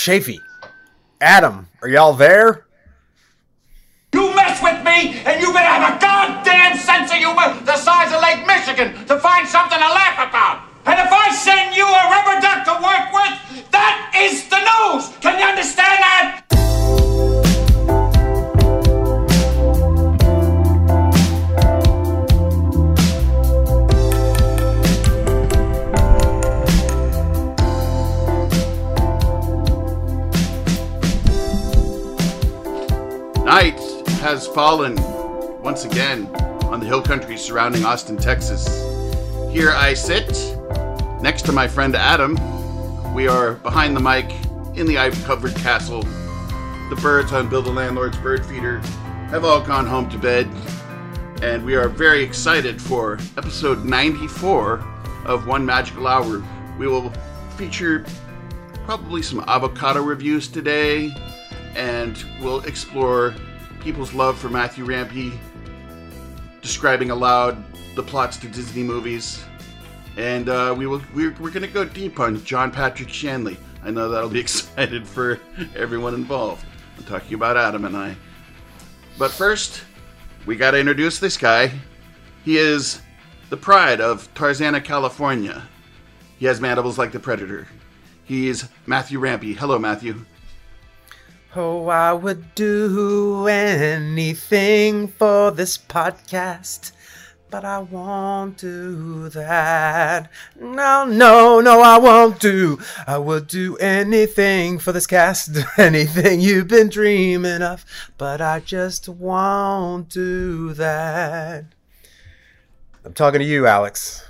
Shafy, Adam, are y'all there? Surrounding Austin, Texas. Here I sit next to my friend Adam. We are behind the mic in the ivy covered castle. The birds on Bill the Landlord's bird feeder have all gone home to bed. And we are very excited for episode 94 of One Magical Hour. We will feature probably some avocado reviews today, and we'll explore people's love for Matthew Rampy, describing aloud the plots to Disney movies, and uh, we will we're, we're going to go deep on John Patrick Shanley. I know that'll be excited for everyone involved. I'm talking about Adam and I. But first, we got to introduce this guy. He is the pride of Tarzana, California. He has mandibles like the Predator. He's Matthew Rampy. Hello, Matthew. Oh, I would do anything for this podcast, but I won't do that. No, no, no, I won't do. I would do anything for this cast, anything you've been dreaming of, but I just won't do that. I'm talking to you, Alex.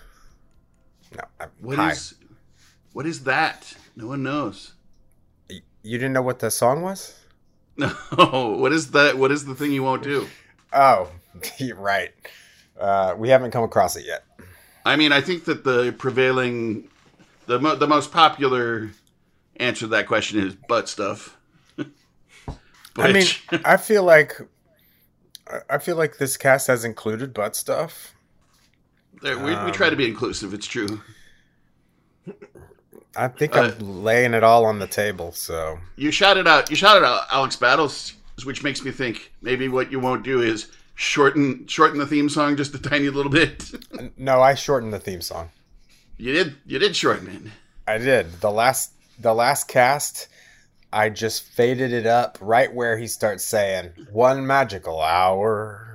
No, I'm, What hi. is what is that? No one knows. You didn't know what the song was? No, what is that? What is the thing you won't do? Oh, right. Uh, we haven't come across it yet. I mean, I think that the prevailing, the mo- the most popular answer to that question is butt stuff. I mean, I feel like I- feel like this cast has included butt stuff. there- we, we try to be inclusive. It's true. I think Uh, I'm laying it all on the table. So You shouted out. You shouted out Alex Battles, which makes me think maybe what you won't do is shorten shorten the theme song just a tiny little bit. no, I shortened the theme song. you did. You did shorten it. I did the last the last cast. I just faded it up right where he starts saying "one magical hour."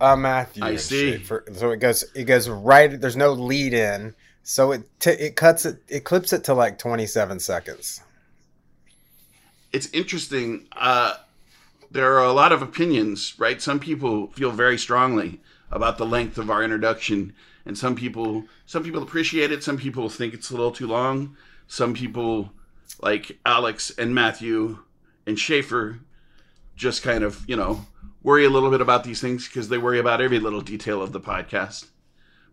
Uh, Matthew. I see. So it goes. It goes right. There's no lead in, so it t- it cuts it. It clips it to like 27 seconds. it's interesting. Uh, there are a lot of opinions, right? Some people feel very strongly about the length of our introduction, and some people some people appreciate it. Some people think it's a little too long. Some people, like Alex and Matthew and Schaefer, just kind of you know worry a little bit about these things because they worry about every little detail of the podcast.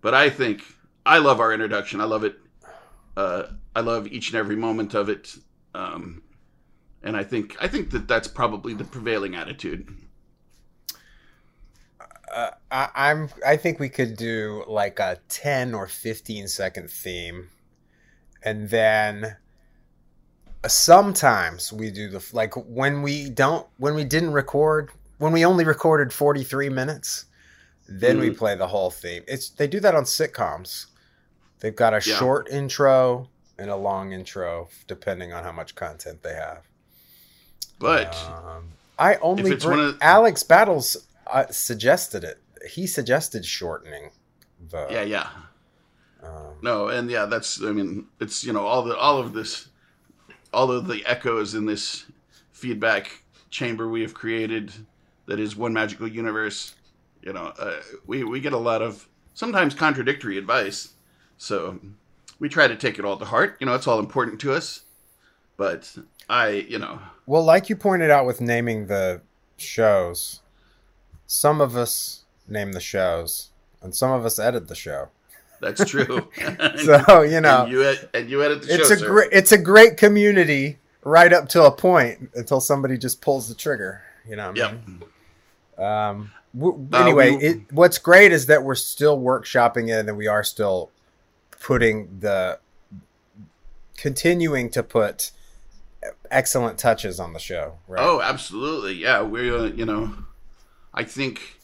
But I think I love our introduction. I love it. Uh, I love each and every moment of it. Um, and I think I think that that's probably the prevailing attitude. I, I'm. I think we could do like a 10 or 15 second theme, and then sometimes we do the like when we don't when we didn't record when we only recorded 43 minutes then we play the whole theme it's they do that on sitcoms they've got a Yeah. short intro and a long intro depending on how much content they have But um, i only bring, of- alex battles uh, suggested it he suggested shortening the yeah, yeah, um, no, and yeah, that's I mean, it's you know all the all of this, all of the echoes in this feedback chamber we have created, that is one magical universe. You know, uh, we we get a lot of sometimes contradictory advice, so we try to take it all to heart. You know, it's all important to us, but I, you know, Well, like you pointed out with naming the shows, some of us name the shows, and some of us edit the show. that's true. So you know, and you ed- and you edit the it's show, a great it's a great community right up to a point until somebody just pulls the trigger. You know. What I Yep. mean? Um. W- Uh, anyway, it, what's great is that we're still workshopping it, and we are still putting the continuing to put excellent touches on the show. Right? Oh, absolutely. Yeah, we uh, you know, I think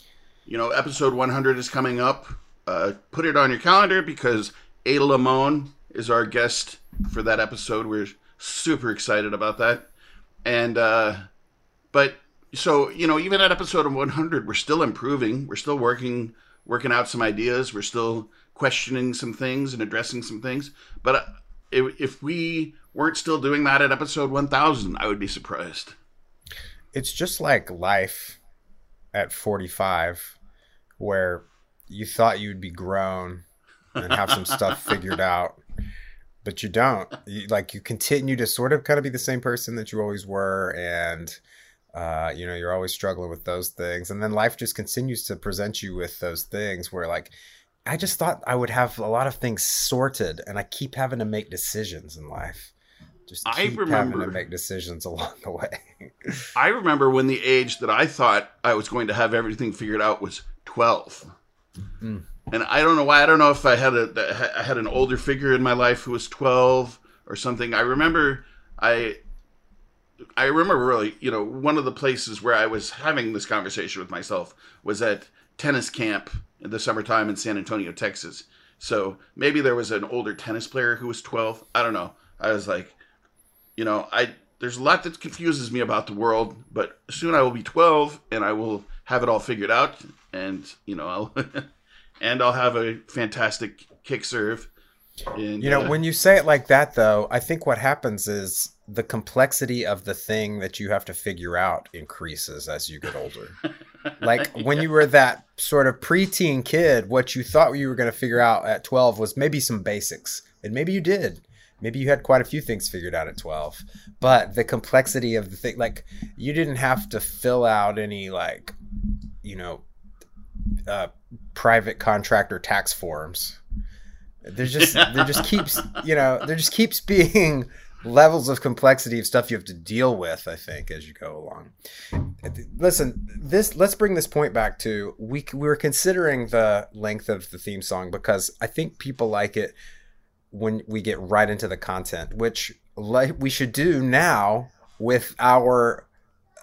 you know, episode 100 is coming up. Uh, put it on your calendar because Ada Limon is our guest for that episode. We're super excited about that. And uh but so, you know, even at episode 100, we're still improving. We're still working working out some ideas. We're still questioning some things and addressing some things. But uh, if, if we weren't still doing that at episode 1000, I would be surprised. It's just like life at 45 where you thought you'd be grown and have some stuff figured out but you don't you, like you continue to sort of kind of be the same person that you always were and uh, you know you're always struggling with those things and then life just continues to present you with those things where like i just thought i would have a lot of things sorted and i keep having to make decisions in life just I remember- having to make decisions along the way I remember when the age that I thought I was going to have everything figured out was 12. Mm. And I don't know why. I don't know if I had a I had an older figure in my life who was 12 or something. I remember I I remember really, you know, one of the places where I was having this conversation with myself was at tennis camp in the summertime in San Antonio, Texas. So maybe there was an older tennis player who was 12. I don't know. I was like, you know, I there's a lot that confuses me about the world, but soon I will be 12 and I will have it all figured out and, you know, I'll and I'll have a fantastic kick serve. And, You know, uh, when you say it like that, though, I think what happens is the complexity of the thing that you have to figure out increases as you get older. like when you were that sort of preteen kid, what you thought you were going to figure out at 12 was maybe some basics. And maybe you did. Maybe you had quite a few things figured out at 12. But the complexity of the thing, like, you didn't have to fill out any, like, you know, uh, private contractor tax forms. There just there just keeps you know there just keeps being levels of complexity of stuff you have to deal with. I think as you go along. Listen, this let's bring this point back to we we were considering the length of the theme song because I think people like it when we get right into the content, which like we should do now with our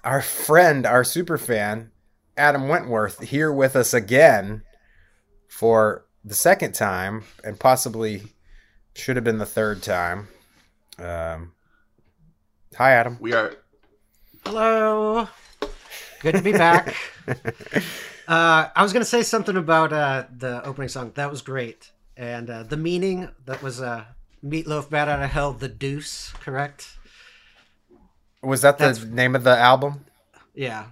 our friend, our super fan, Adam Wentworth, here with us again for the second time, and possibly should have been the third time. Um, hi, Adam. we are Hello. Good to be back. uh, I was going to say something about uh, the opening song. That was great. And uh, the meaning, that was uh, Meatloaf Bat Out of Hell, The Deuce, correct? Was that the That's- name of the album? Yeah.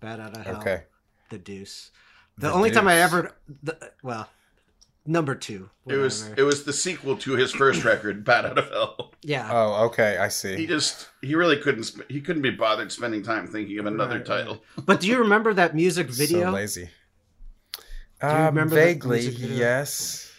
Bat Out of Hell, Okay. The Deuce. The, The only time I ever, the, well, number two. it was it was the sequel to his first record, Bat Out of Hell. yeah. Oh, okay. I see. He just he really couldn't sp- he couldn't be bothered spending time thinking of another Right, title. but do you remember that music video? So video? lazy. you Um, remember the vaguely, music video? yes.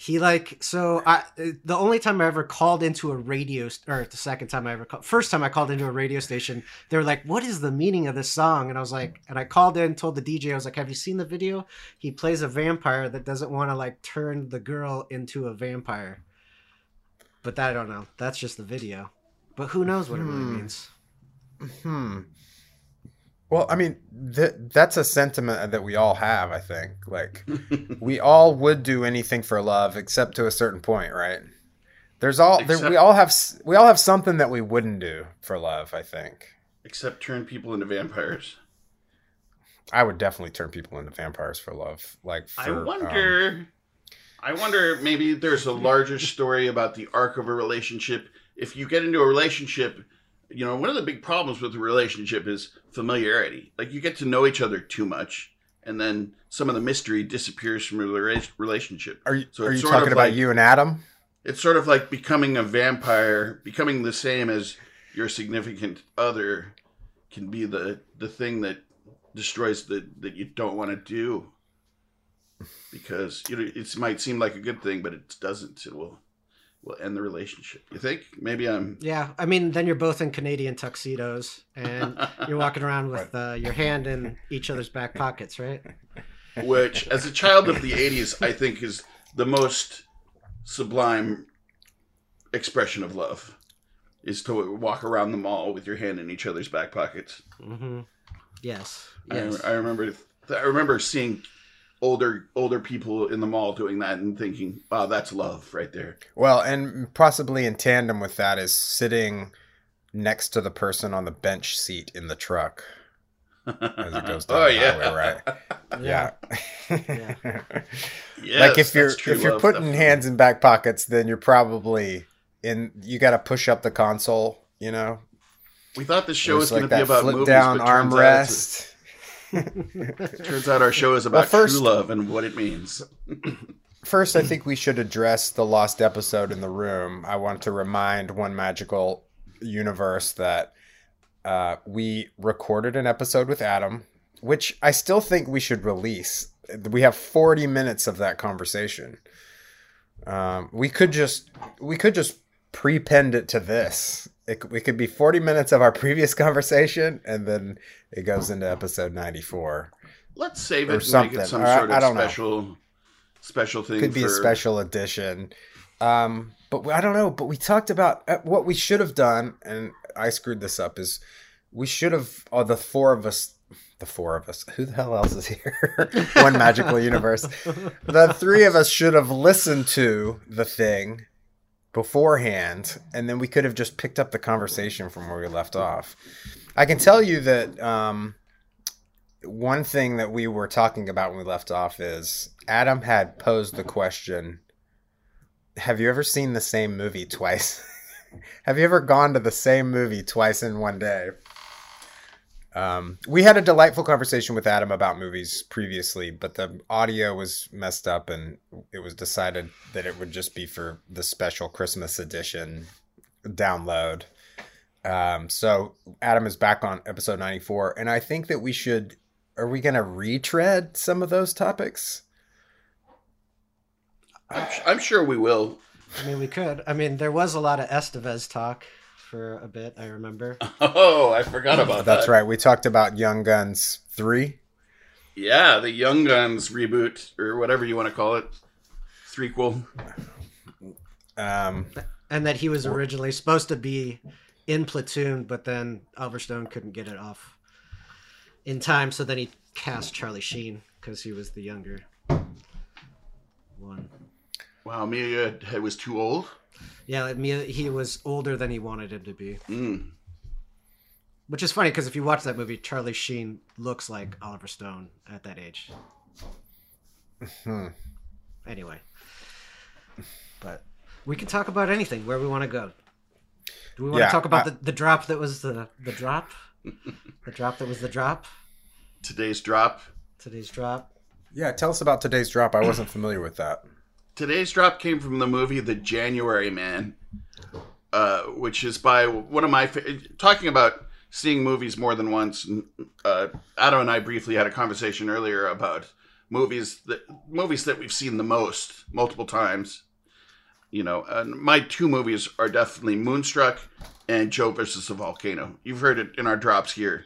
He like so I the only time I ever called into a radio or the second time I ever called first time I called into a radio station they were like what is the meaning of this song? And I was like and I called in told the DJ I was like have you seen the video? He plays a vampire that doesn't want to like turn the girl into a vampire. But that, I don't know. That's just the video. But who knows what it really Hmm. means. Hmm. Well, I mean, th- that's a sentiment that we all have. I think, like, we all would do anything for love, except to a certain point, right? There's all there, we all have we all have something that we wouldn't do for love. I think Except turn people into vampires. I would definitely turn people into vampires for love. Like, for, I um, wonder. I wonder. Maybe there's a larger story about the arc of a relationship. If you get into a relationship, you know, one of the big problems with a relationship is familiarity. Like you get to know each other too much, and then some of the mystery disappears from rela- relationship. are you So are you talking about like- you and Adam? It's sort of like becoming a vampire, becoming the same as your significant other, can be the the thing that destroys the that you don't want to do. Because you know it might seem like a good thing, but it doesn't. It will will end the relationship. You think? Maybe I'm. yeah I mean then you're both in Canadian tuxedos and you're walking around with uh, your hand in each other's back pockets right which as a child of the 80s i think is the most sublime expression of love is to walk around the mall with your hand in each other's back pockets. Mm-hmm. Yes. I, Yes. I remember I remember seeing older older people in the mall doing that and thinking, "Wow, that's love right there." Well, and possibly in tandem with that is sitting next to the person on the bench seat in the truck as it goes down oh the yeah, highway, right? Yeah. Yes, like if you're if you're love putting stuff. hands in back pockets, then you're probably in. You got to push up the console. You know, We thought this show was There's going to be about flip movies, down but turns out, it's- armrest. Turns out our show is about first- true love and what it means. First, I think we should address the lost episode in the room. I want to remind one magical universe that uh, we recorded an episode with Adam, which I still think we should release. We have 40 minutes of that conversation. Um, we could just we could just prepend it to this. It, it could be 40 minutes of our previous conversation, and then it goes into episode 94. Let's save Or it and make something. it some Or I- sort of don't know. special special thing. could be a special edition. Um, but we- I don't know. But we talked about uh, what we should have done, and I screwed this up. Is we should have, or the four of us, the four of us. Who the hell else is here? One magical universe. The three of us should have listened to the thing beforehand, and then we could have just picked up the conversation from where we left off. I can tell you that um, one thing that we were talking about when we left off is Adam had posed the question Have you ever seen the same movie twice? have you ever gone to the same movie twice in one day? Um, we had a delightful conversation with Adam about movies previously, but the audio was messed up, and it was decided that it would just be for the special Christmas edition download. Um, so Adam is back on episode 94, and I think that we should. Are we going to retread some of those topics? I'm, I'm sure we will. I mean, we could. I mean, there was a lot of Estevez talk for a bit. I remember. Oh, I forgot about that. That's right. We talked about Young Guns 3. Yeah, the Young Guns reboot or whatever you want to call it, threequel. Um, and that he was originally supposed to be in Platoon, but then Oliver Stone couldn't get it off in time, so then he cast Charlie Sheen because he was the younger one. Wow, Emilio had- was too old. Yeah, like me, he was older than he wanted him to be, Mm. which is funny because if you watch that movie, Charlie Sheen looks like Oliver Stone at that age. Hmm. Anyway, but we can talk about anything where we want to go. Do we want Yeah, to talk about I- the, the drop that was the the drop, the drop that was the drop? Today's drop. Today's drop. yeah, tell us about today's drop. I wasn't familiar with that. Today's drop came from the movie The January Man, uh, which is by one of my fa- talking about seeing movies more than once. Uh, Adam and I briefly had a conversation earlier about movies that movies that we've seen the most multiple times. You know, my two movies are definitely Moonstruck and Joe versus the Volcano. You've heard it in our drops here.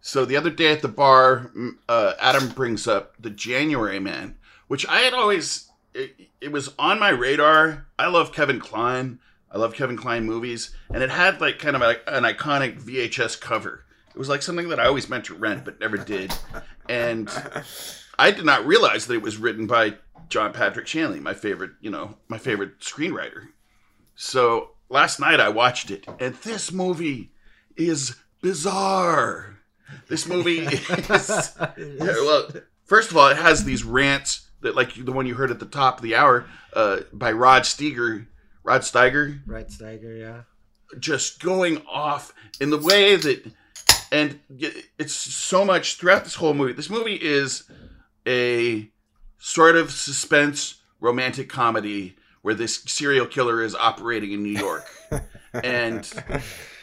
So the other day at the bar, uh, Adam brings up the January Man, which I had always it, it was on my radar. I love Kevin Kline. I love Kevin Kline movies, and it had like kind of a, an iconic VHS cover. It was like something that I always meant to rent but never did, and I did not realize that it was written by John Patrick Shanley, my favorite, you know, my favorite screenwriter. So last night I watched it, and this movie is bizarre. This movie is well. First of all, it has these rants that, like the one you heard at the top of the hour, uh, by Rod Steiger. Rod Steiger, Rod Steiger. Yeah. just going off in the way that, and it's so much throughout this whole movie. This movie is a sort of suspense romantic comedy where this serial killer is operating in New York, and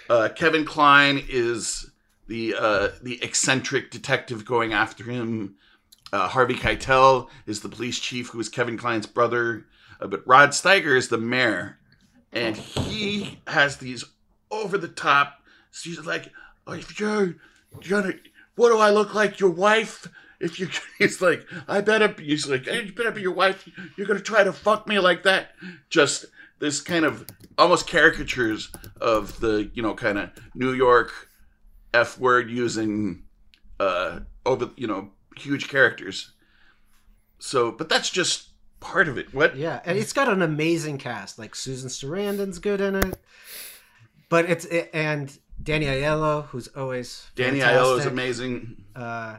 uh, Kevin Kline is the uh, the eccentric detective going after him. Uh, Harvey Keitel is the police chief, who is Kevin Kline's brother. Uh, but Rod Steiger is the mayor, and he has these over the top. She's like, oh, if you're gonna, what do I look like? Your wife? If you, he's like, I better. be- He's like, you better be your wife. You're gonna try to fuck me like that. Just this kind of almost caricatures of the you know kind of New York f word using uh over you know huge characters. So, but that's just part of it. What? Yeah, and it's got an amazing cast. Like Susan Sarandon's good in it, but it's it, and Danny Aiello, who's always Danny. Aiello is amazing. Uh,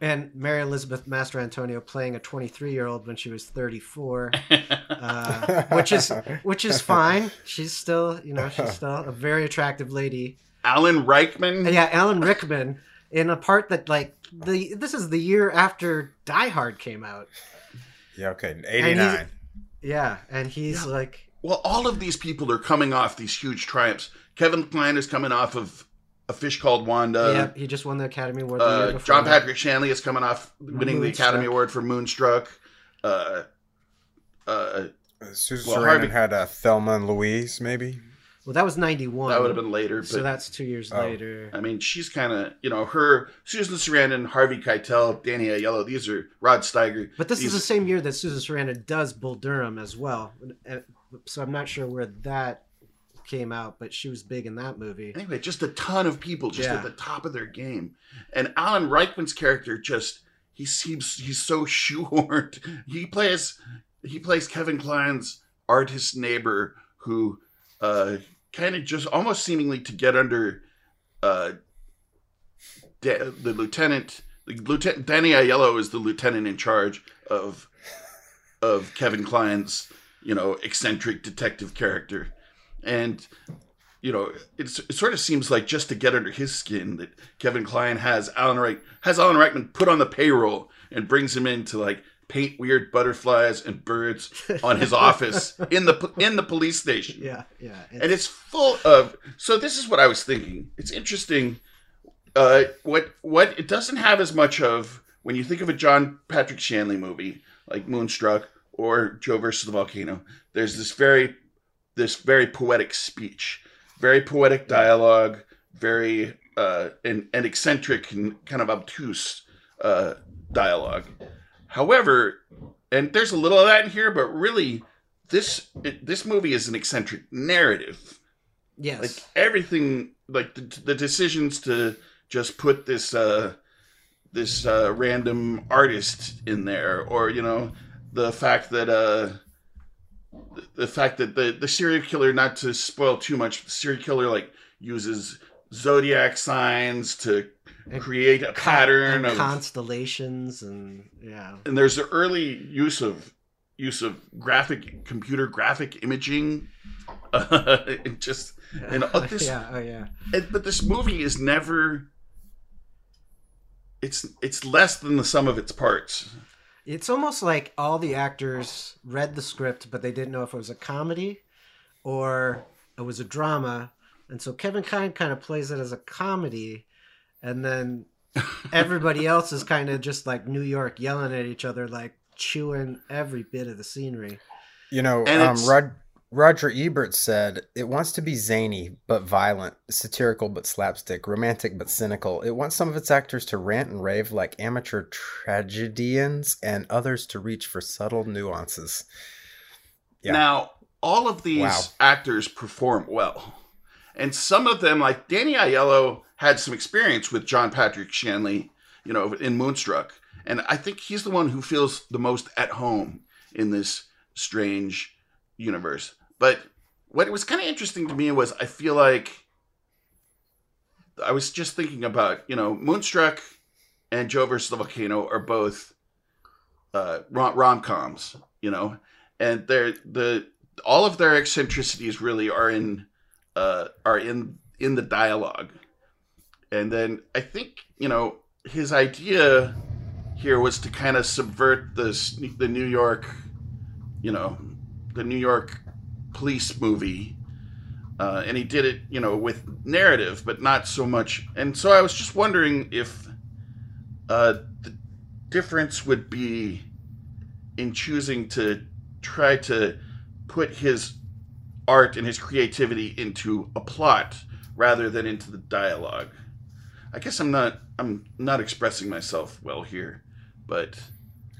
and Mary Elizabeth Mastrantonio playing a 23 year old when she was 34, uh, which is which is fine. She's still, you know, she's still a very attractive lady. Alan Rickman. Yeah, Alan Rickman in a part that like the this is the year after Die Hard came out. Yeah, okay. 89. Yeah, and he's like Well, all of these people are coming off these huge triumphs. Kevin Kline is coming off of A Fish Called Wanda. yeah, he just won the Academy Award the year Uh, before John that. Patrick Shanley is coming off winning the Academy Award for Moonstruck. Uh, uh, Susan Well, Sarandon Harvey- had a Thelma and Louise, maybe. Well, that was 91. that would have been later, but so that's 2 years Oh. later. I mean, she's kind of you know her Susan Sarandon, Harvey Keitel, Danny Aiello. These are Rod Steiger. But this is the same year that Susan Sarandon does Bull Durham as well. Uh, So I'm not sure where that came out, but she was big in that movie. anyway, just a ton of people just Yeah. at the top of their game. And Alan Rickman's character just he seems he's so shoehorned. He plays he plays Kevin Kline's artist neighbor who uh kind of just almost seemingly to get under uh the lieutenant the lieutenant Danny Aiello is the lieutenant in charge of of Kevin Kline's you know eccentric detective character. And you know, it sort of seems like just to get under his skin that Kevin Kline has Alan Reich has Alan Rickman put on the payroll and brings him in to like paint weird butterflies and birds on his office in the in the police station. Yeah, yeah. And it's full of so this is what I was thinking. It's interesting uh what what it doesn't have as much of when you think of a John Patrick Shanley movie like Moonstruck or Joe versus the Volcano, there's this very this very poetic speech, very poetic dialogue, very uh, and, and eccentric and kind of obtuse uh, dialogue. However, and there's a little of that in here, but really, this it, this movie is an eccentric narrative. yes. Like everything, like the, the decisions to just put this uh, this uh, random artist in there, or you know, the fact that uh, the- the fact that the the serial killer, not to spoil too much, the serial killer like uses zodiac signs to And create a pattern and of constellations and yeah. and there's the early use of use of graphic computer graphic imaging uh, it just and uh, this yeah, oh yeah. and- but this movie is never it's it's less than the sum of its parts It's almost like all the actors read the script, but they didn't know if it was a comedy or it was a drama. And so Kevin Kline kind of plays it as a comedy, and then everybody else is kind of just like New York yelling at each other, like chewing every bit of the scenery. You know, um, Rod, Roger Ebert said it wants to be zany but violent, satirical but slapstick, romantic but cynical. It wants some of its actors to rant and rave like amateur tragedians, and others to reach for subtle nuances. Yeah. now all of these Wow. actors perform well and some of them like danny aiello had some experience with john patrick shanley you know in moonstruck. And i think he's the one who feels the most at home in this strange universe. But what was kind of interesting to me was i feel like i was just thinking about you know moonstruck and joe versus the volcano are both uh rom- rom-coms you know? And they're the all of their eccentricities really are in uh are in in the dialogue and then i think you know his idea here was to kind of subvert this the new york you know the new york police movie uh, and he did it you know with narrative but not so much and so i was just wondering if uh, the difference would be in choosing to try to put his art and his creativity into a plot rather than into the dialogue. I guess I'm not I'm not expressing myself well here, but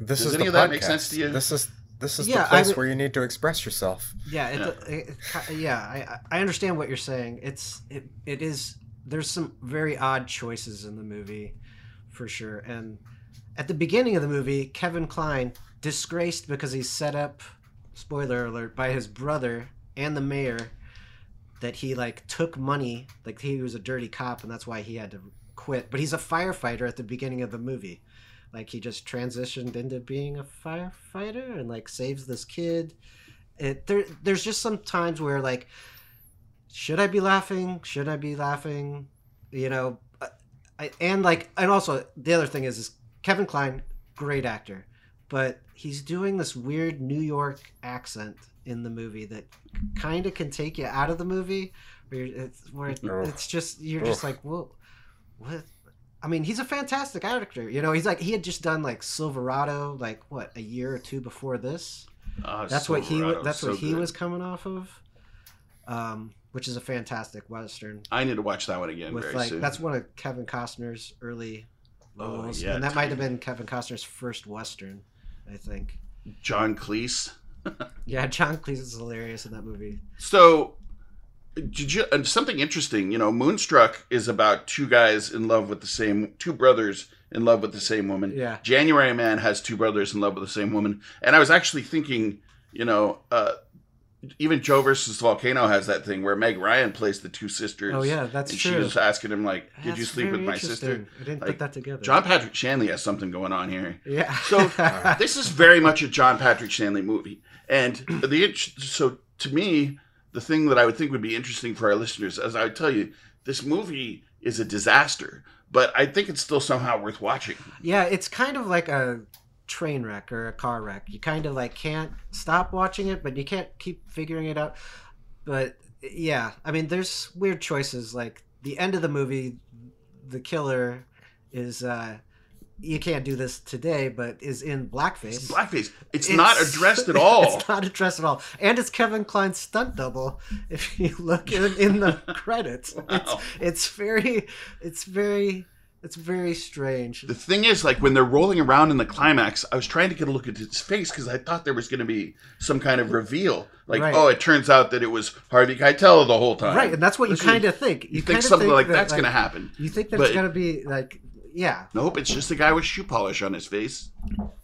This Does is any the of that podcast. make sense to you? This is This is Yeah, the place would- where you need to express yourself. Yeah, it, it, it- yeah, I, I understand what you're saying. It's it, it is. There's some very odd choices in the movie, for sure. And at the beginning of the movie, Kevin Kline disgraced because he's set up, spoiler alert, by his brother and the mayor, that he like took money, like he was a dirty cop, and that's why he had to quit. But he's a firefighter at the beginning of the movie. Like he just transitioned into being a firefighter and like saves this kid. It there there's just some times where like should i be laughing? Should i be laughing? You know uh, I, and like and also the other thing is is kevin kline great actor but he's doing this weird new york accent in the movie that kind of can take you out of the movie where it's where it's just you're just like well what I mean, he's a fantastic actor. You know, he's like he had just done like Silverado, like what a year or two before this Ah, that's what he that's so what he good. was coming off of um which is a fantastic western I need to watch that one again with very like soon. that's one of kevin costner's early Oh, roles yeah, and that might have been kevin costner's first western i think John Cleese. yeah john cleese is hilarious in that movie So, did you and something interesting? You know, Moonstruck is about two guys in love with the same two brothers in love with the same woman. Yeah. January Man has two brothers in love with the same woman, and I was actually thinking, you know, uh, even Joe versus Volcano has that thing where Meg Ryan plays the two sisters. Oh, yeah, that's and true. She was asking him like, "Did you sleep with my sister?" i didn't Like, put that together John Patrick Shanley has something going on here. yeah So this is very much a John Patrick Shanley movie, and the so to me, the thing that I would think would be interesting for our listeners, as I would tell you, this movie is a disaster, but I think it's still somehow worth watching. yeah it's kind of like a train wreck or a car wreck. You kind of like can't stop watching it but you can't keep figuring it out. But yeah i mean there's weird choices. Like the end of the movie the killer is uh you can't do this today but is in blackface It's blackface. It's, not addressed at all. it's not addressed at all and it's kevin kline's stunt double if you look in, in the credits it's, Wow. it's very it's very it's very strange The thing is, like when they're rolling around in the climax, I was trying to get a look at his face because I thought there was going to be some kind of reveal. Like, Right. oh, it turns out that it was Harvey Keitel the whole time. Right, and that's what you kind of think. You, think kinda something like that, that's going to happen. You think that But- it's gonna be like, yeah, Nope, it's just a guy with shoe polish on his face.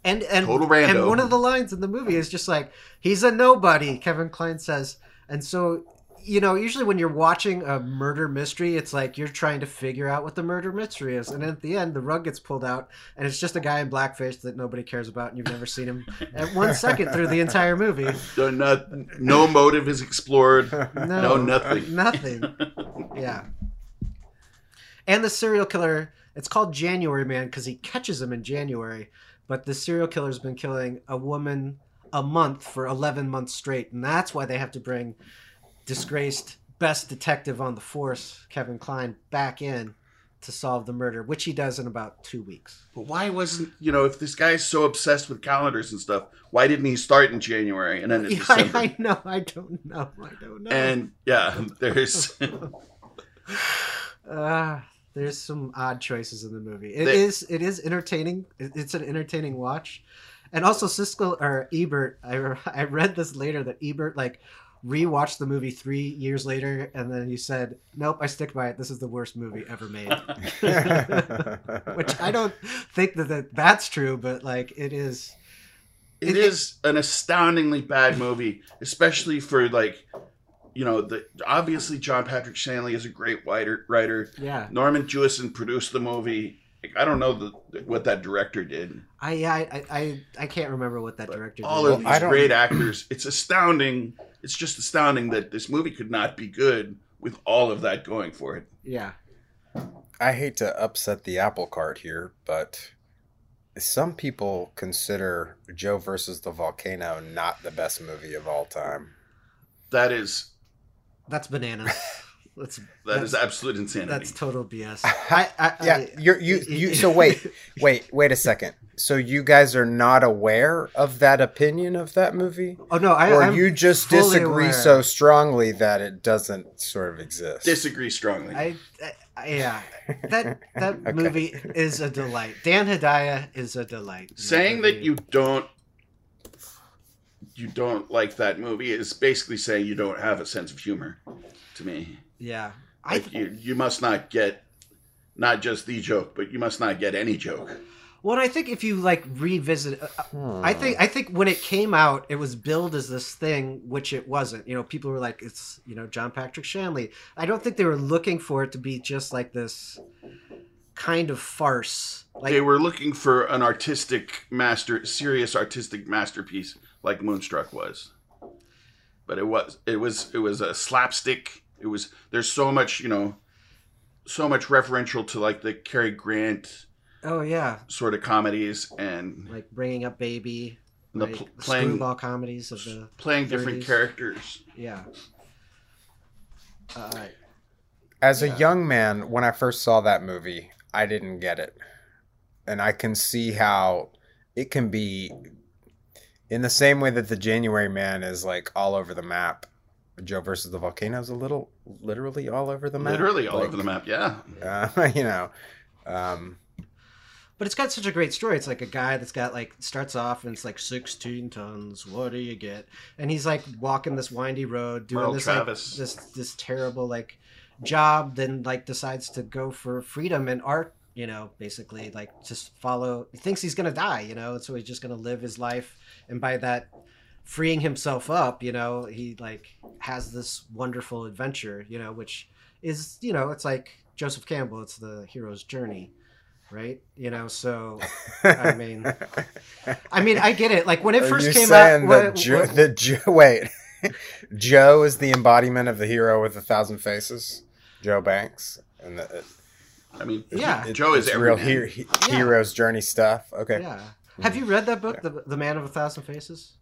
and and Total rando. and one of the lines in the movie is just like, "He's a nobody," Kevin Kline says, and so you know, usually when you're watching a murder mystery, it's like you're trying to figure out what the murder mystery is, and at the end, the rug gets pulled out, and it's just a guy in blackface that nobody cares about, and you've never seen him at one second through the entire movie. So no, no motive is explored. No, No, nothing. Nothing. Yeah. And the serial killer, it's called January Man because he catches him in January, but the serial killer's been killing a woman a month for 11 months straight, and that's why they have to bring disgraced best detective on the force, Kevin Kline, back in to solve the murder, which he does in about two weeks. But why wasn't you know if this guy's so obsessed with calendars and stuff, why didn't he start in January and end in Yeah, December? I, I know. I don't know. I don't know. And yeah, there's Uh, there's some odd choices in the movie. It They- is it is entertaining. It's an entertaining watch, and also Siskel or Ebert. I re- I read this later that Ebert like rewatched the movie three years later, and then he said, "Nope, I stick by it. This is the worst movie ever made." Which I don't think that, that that's true, but like it is. it It- is an astoundingly bad movie, especially for like you know the obviously John Patrick Shanley is a great writer. Writer Yeah, Norman Jewison produced the movie. Like, I don't know the, what that director did. I I I I can't remember what that director All did. of I these great actors. It's astounding. It's just astounding that this movie could not be good with all of that going for it. yeah, I hate to upset the apple cart here, but some people consider Joe versus the volcano not the best movie of all time. That is that's bananas. That's that is that's- absolute insanity. That's total BS. I, I, Yeah, I- you're you you. So wait, wait, wait a second. So you guys are not aware of that opinion of that movie, Oh no, I. or I'm you just disagree aware. so strongly that it doesn't sort of exist? Disagree strongly. I, I yeah, that that Okay. movie is a delight. Dan Hedaya is a delight. Saying that movie. you don't you don't like that movie is basically saying you don't have a sense of humor. To me, Yeah. I like you, you must not get not just the joke, but you must not get any joke. Well, I think if you like revisit, uh, I think I think when it came out, it was billed as this thing, which it wasn't. You know, people were like, "It's you know John Patrick Shanley." I don't think they were looking for it to be just like this kind of farce. Like, they were looking for an artistic master, serious artistic masterpiece like Moonstruck was. But it was it was it was a slapstick. It was there's so much you know, so much referential to like the Cary Grant oh yeah, sort of comedies and like bringing up baby, The like, pl- playing- screwball comedies of the playing different characters. yeah. Uh, As a young man, when I first saw that movie, I didn't get it. And I can see how it can be in the same way that the January Man is like all over the map. Joe versus the volcano is a little literally all over the map. Literally all Like, over the map. Yeah. Uh, you know, um, But it's got such a great story. It's like a guy that's got like starts off and it's like sixteen tons. What do you get? And he's like walking this windy road, doing Merle this like this this terrible like job. Then like decides to go for freedom and art. You know, basically like just follow. He thinks he's gonna die. You know, and so he's just gonna live his life. And by that freeing himself up, you know, he like has this wonderful adventure. You know, which is you know it's like Joseph Campbell. It's the hero's journey right? You know, so I mean, I mean, I get it. Like when it Are first you came out, that what- Joe, what- the Joe, wait, Joe is the embodiment of the hero with a thousand faces, Joe Banks, and the, uh, I mean, Yeah. it- Joe is it's real he, he- Yeah. hero's journey stuff. Okay, yeah. Have you read that book, the, the Man of a Thousand Faces?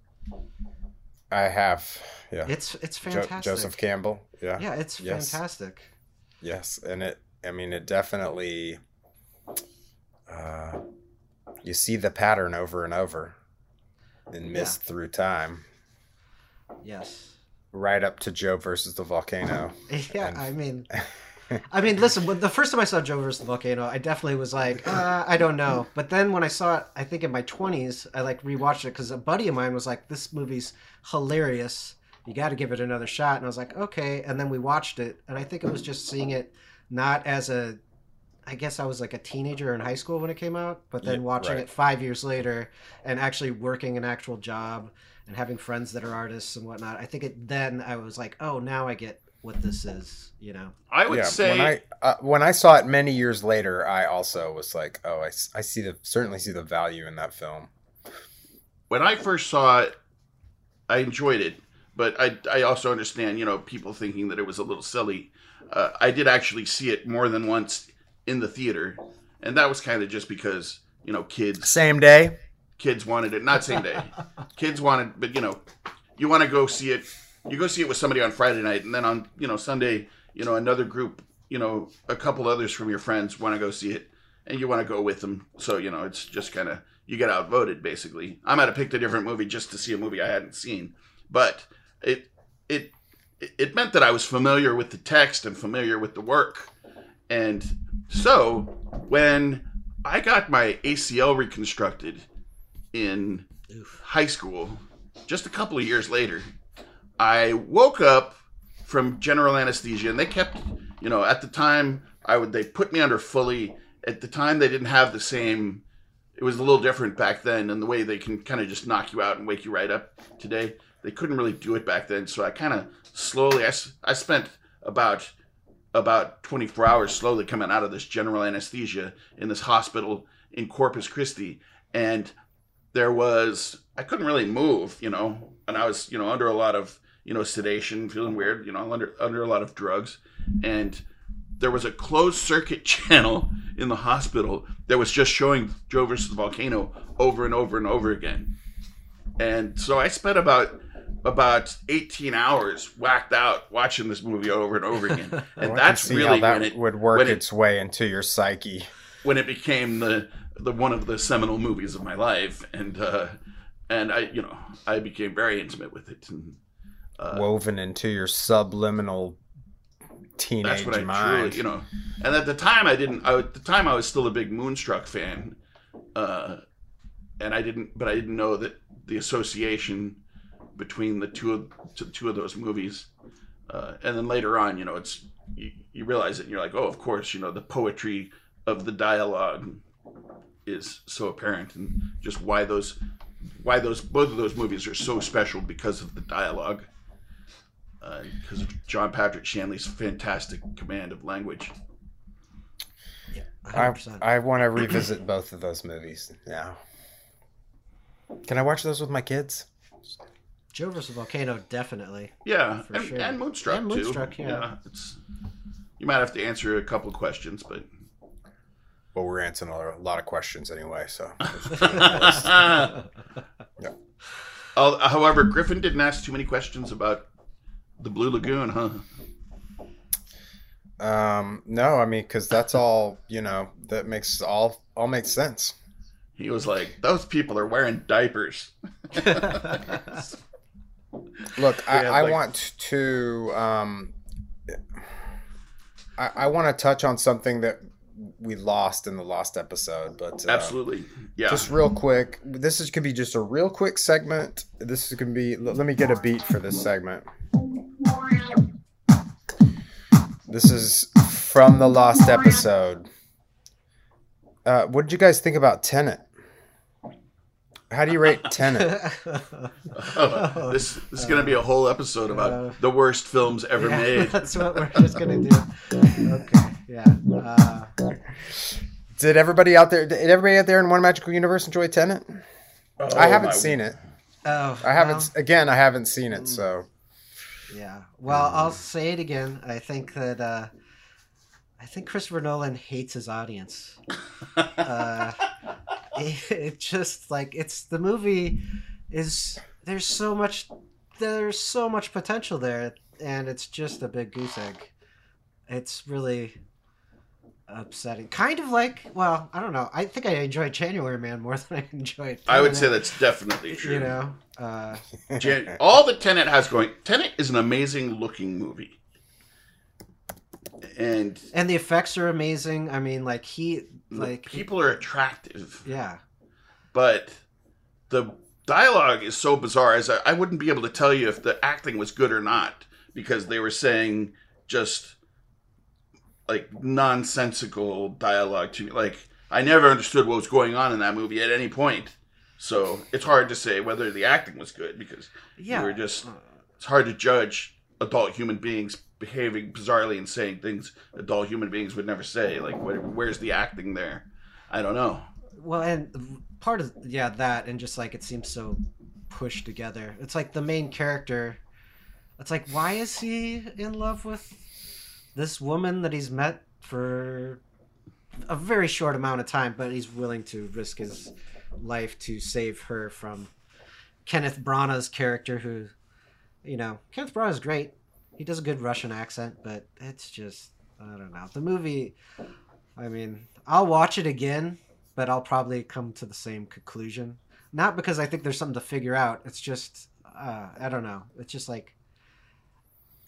I have. Yeah, It's it's Jo- fantastic. Joseph Campbell. Yeah, Yeah, it's Yes. fantastic. yes, and it. I mean, it definitely. Uh, you see the pattern over and over, and mist through time, Yes. right up to Joe versus the volcano. Yeah, And- I mean, I mean, listen. When the first time I saw Joe versus the volcano, I definitely was like, uh, I don't know. But then when I saw it, I think in my twenties, I like rewatched it because a buddy of mine was like, "This movie's hilarious. You got to give it another shot." And I was like, "Okay." And then we watched it, and I think it was just seeing it not as a, I guess I was like a teenager in high school when it came out, but then Yeah, watching right. it five years later and actually working an actual job and having friends that are artists and whatnot. I think it then I was like, oh, now I get what this is. You know. I would yeah, say when I uh, when I saw it many years later, I also was like, oh, I see the certainly see the value in that film. when I first saw it, I enjoyed it, but I I also understand you know people thinking that it was a little silly. Uh, I did actually see it more than once in the theater, and that was kind of just because you know kids Same day. kids wanted it not same day kids wanted but you know you want to go see it you go see it with somebody on friday night and then on you know sunday you know another group you know a couple others from your friends want to go see it and you want to go with them. So you know it's just kind of you get outvoted basically. I might have picked a different movie just to see a movie i hadn't seen but it it it meant that i was familiar with the text and familiar with the work. And so when i got my acl reconstructed in high school, just a couple of years later, I woke up from general anesthesia, and they kept, you know, at the time I would they put me under fully. At the time, they didn't have the same. It was a little different back then, and the way they can kind of just knock you out and wake you right up today, they couldn't really do it back then. So I kind of slowly, I, I spent about about 24 hours slowly coming out of this general anesthesia in this hospital in Corpus Christi, and there was I couldn't really move, you know, and I was you know under a lot of you know sedation, feeling weird, you know, under under a lot of drugs, and there was a closed circuit channel in the hospital that was just showing Joe versus the volcano over and over and over again, and so I spent about about 18 hours whacked out watching this movie over and over again. And that's really how that when it would work it, its way into your psyche. when it became the the one of the seminal movies of my life. And uh and i you know i became very intimate with it. And uh, woven into your subliminal teenage that's what i mind. truly you know and at the time i didn't I, at the time i was still a big moonstruck fan uh and i didn't but i didn't know that the association between the two of two of those movies, uh, and then later on, you know, it's you, you realize it, and you're like, oh, of course, you know, the poetry of the dialogue is so apparent, and just why those why those both of those movies are so special because of the dialogue, because of John Patrick Shanley's fantastic command of language. I, 100%. I want to revisit both of those movies now. Can I watch those with my kids? Joe versus Volcano, definitely. Yeah, For and, sure. and Moonstruck, And Moonstruck, too. yeah. it's you might have to answer a couple questions, but Well, we're answering a lot of questions anyway, so. Uh, however, Griffin didn't ask too many questions about the Blue Lagoon, huh? um, no, I mean, because that's all you know. That makes all all makes sense. He was like, "Those people are wearing diapers." Look, I, Yeah, I like- want to. Um, I, I want to touch on something that we lost in the lost episode, but uh, Absolutely, yeah. Just real quick. This is could be just a real quick segment. This is gonna be. l- Let me get a beat for this segment. This is from the lost episode. Uh, what did you guys think about Tenet? How do you rate Tenet? Oh, this, this is going to be a whole episode about Uh, the worst films ever Yeah, made. That's what we're just gonna do. Okay, yeah. Uh, Did everybody out there? Did everybody out there in One Magical Universe enjoy Tenet? I haven't seen it. oh, I haven't. well, Again, I haven't seen it. So Yeah. Well, I'll say it again. I think that uh, I think Christopher Nolan hates his audience. uh, it, it just like it's the movie is there's so much there's so much potential there, and it's just a big goose egg. It's really upsetting. Kind of like well, I don't know. I think I enjoyed January Man more than I enjoyed. I would say that's definitely true. you know. Uh, Jan- all the Tenet has going. Tenet is an amazing looking movie, and and the effects are amazing. I mean, like he like people are attractive, yeah. but the dialogue is so bizarre. As I, I wouldn't be able to tell you if the acting was good or not because they were saying just like nonsensical dialogue to me. Like I never understood what was going on in that movie at any point. So it's hard to say whether the acting was good because Yeah. you were just it's hard to judge adult human beings behaving bizarrely and saying things adult human beings would never say. Like, where, where's the acting there? I don't know. Well, and part of yeah that, and just like it seems so pushed together. It's like the main character. It's like why is he in love with this woman that he's met for a very short amount of time, but he's willing to risk his life to save her from Kenneth Branagh's character, who, you know, Kenneth Branagh's great. He does a good Russian accent, but it's just I don't know. The movie, I mean, I'll watch it again, but I'll probably come to the same conclusion. Not because I think there's something to figure out. It's just uh, I don't know. It's just like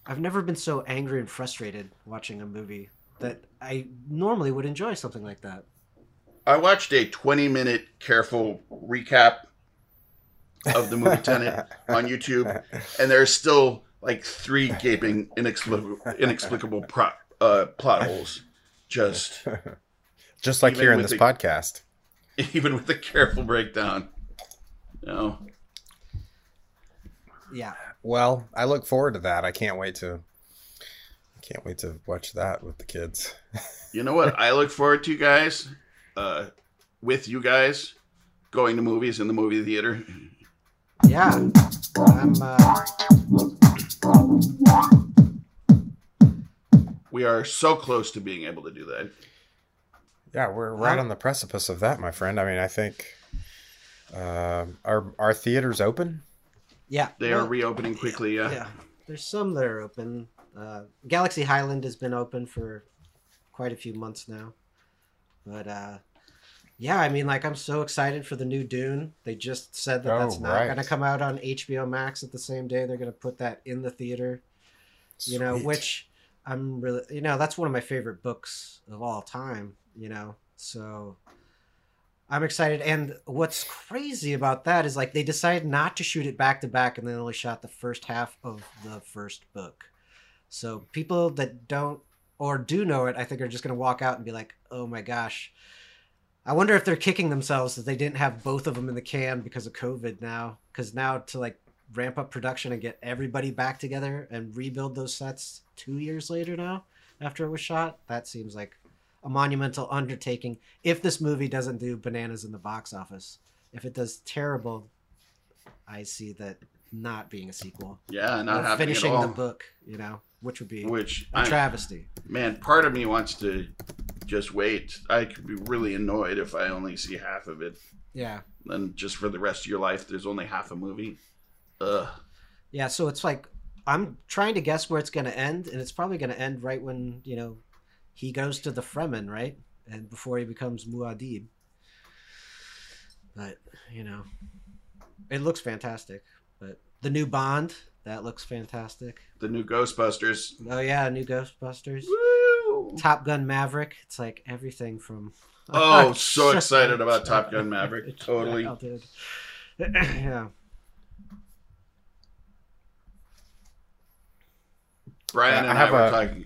I've never been so angry and frustrated watching a movie that I normally would enjoy something like that. I watched a 20 minute careful recap of the movie Tenet on YouTube, and there's still like three gaping, inexplicable, inexplicable pro, uh, plot holes. Just just like here in this the- podcast. even with a careful breakdown. You know, Yeah. Well, I look forward to that. I can't wait to. I Can't wait to watch that with the kids. you know what I look forward to, you guys? Uh, with you guys going to movies in the movie theater. Yeah. I'm uh, We are so close to being able to do that. Yeah, we're right How- on the precipice of that, my friend. I mean, I think um our our theaters open. Yeah. They are reopening quickly. Yeah. yeah. There's some that are open. Uh, Galaxy Highland has been open for quite a few months now. But uh, yeah, I mean, like I'm so excited for the new Dune. They just said that Oh, that's not right. going to come out on HBO Max at the same day. They're going to put that in the theater. You know, which I'm really, you know, that's one of my favorite books of all time. You know, so I'm excited. And what's crazy about that is like they decided not to shoot it back to back and then only shot the first half of the first book. So people that don't or do know it, I think are just going to walk out and be like, "Oh my gosh." I wonder if they're kicking themselves that they didn't have both of them in the can because of COVID now. Because now to like ramp up production and get everybody back together and rebuild those sets two years later now after it was shot, that seems like a monumental undertaking. If this movie doesn't do bananas in the box office, if it does terrible, I see that not being a sequel. Yeah, not Or finishing the book, you know, which would be Which a I, travesty. man, part of me wants to just wait. I could be really annoyed if I only see half of it. Yeah. Then just for the rest of your life, there's only half a movie. Ugh. Yeah, so it's like I'm trying to guess where it's going to end, and it's probably going to end right when you know he goes to the Fremen, right, and before he becomes Muad'Dib. But you know, it looks fantastic. But the new Bond that looks fantastic. The new Ghostbusters. Oh yeah, new Ghostbusters, Woo! Top Gun Maverick. It's like everything from. Oh, so excited about Top Gun Maverick. Totally. Yeah, dude. yeah. Brian I and I, have were a- talking.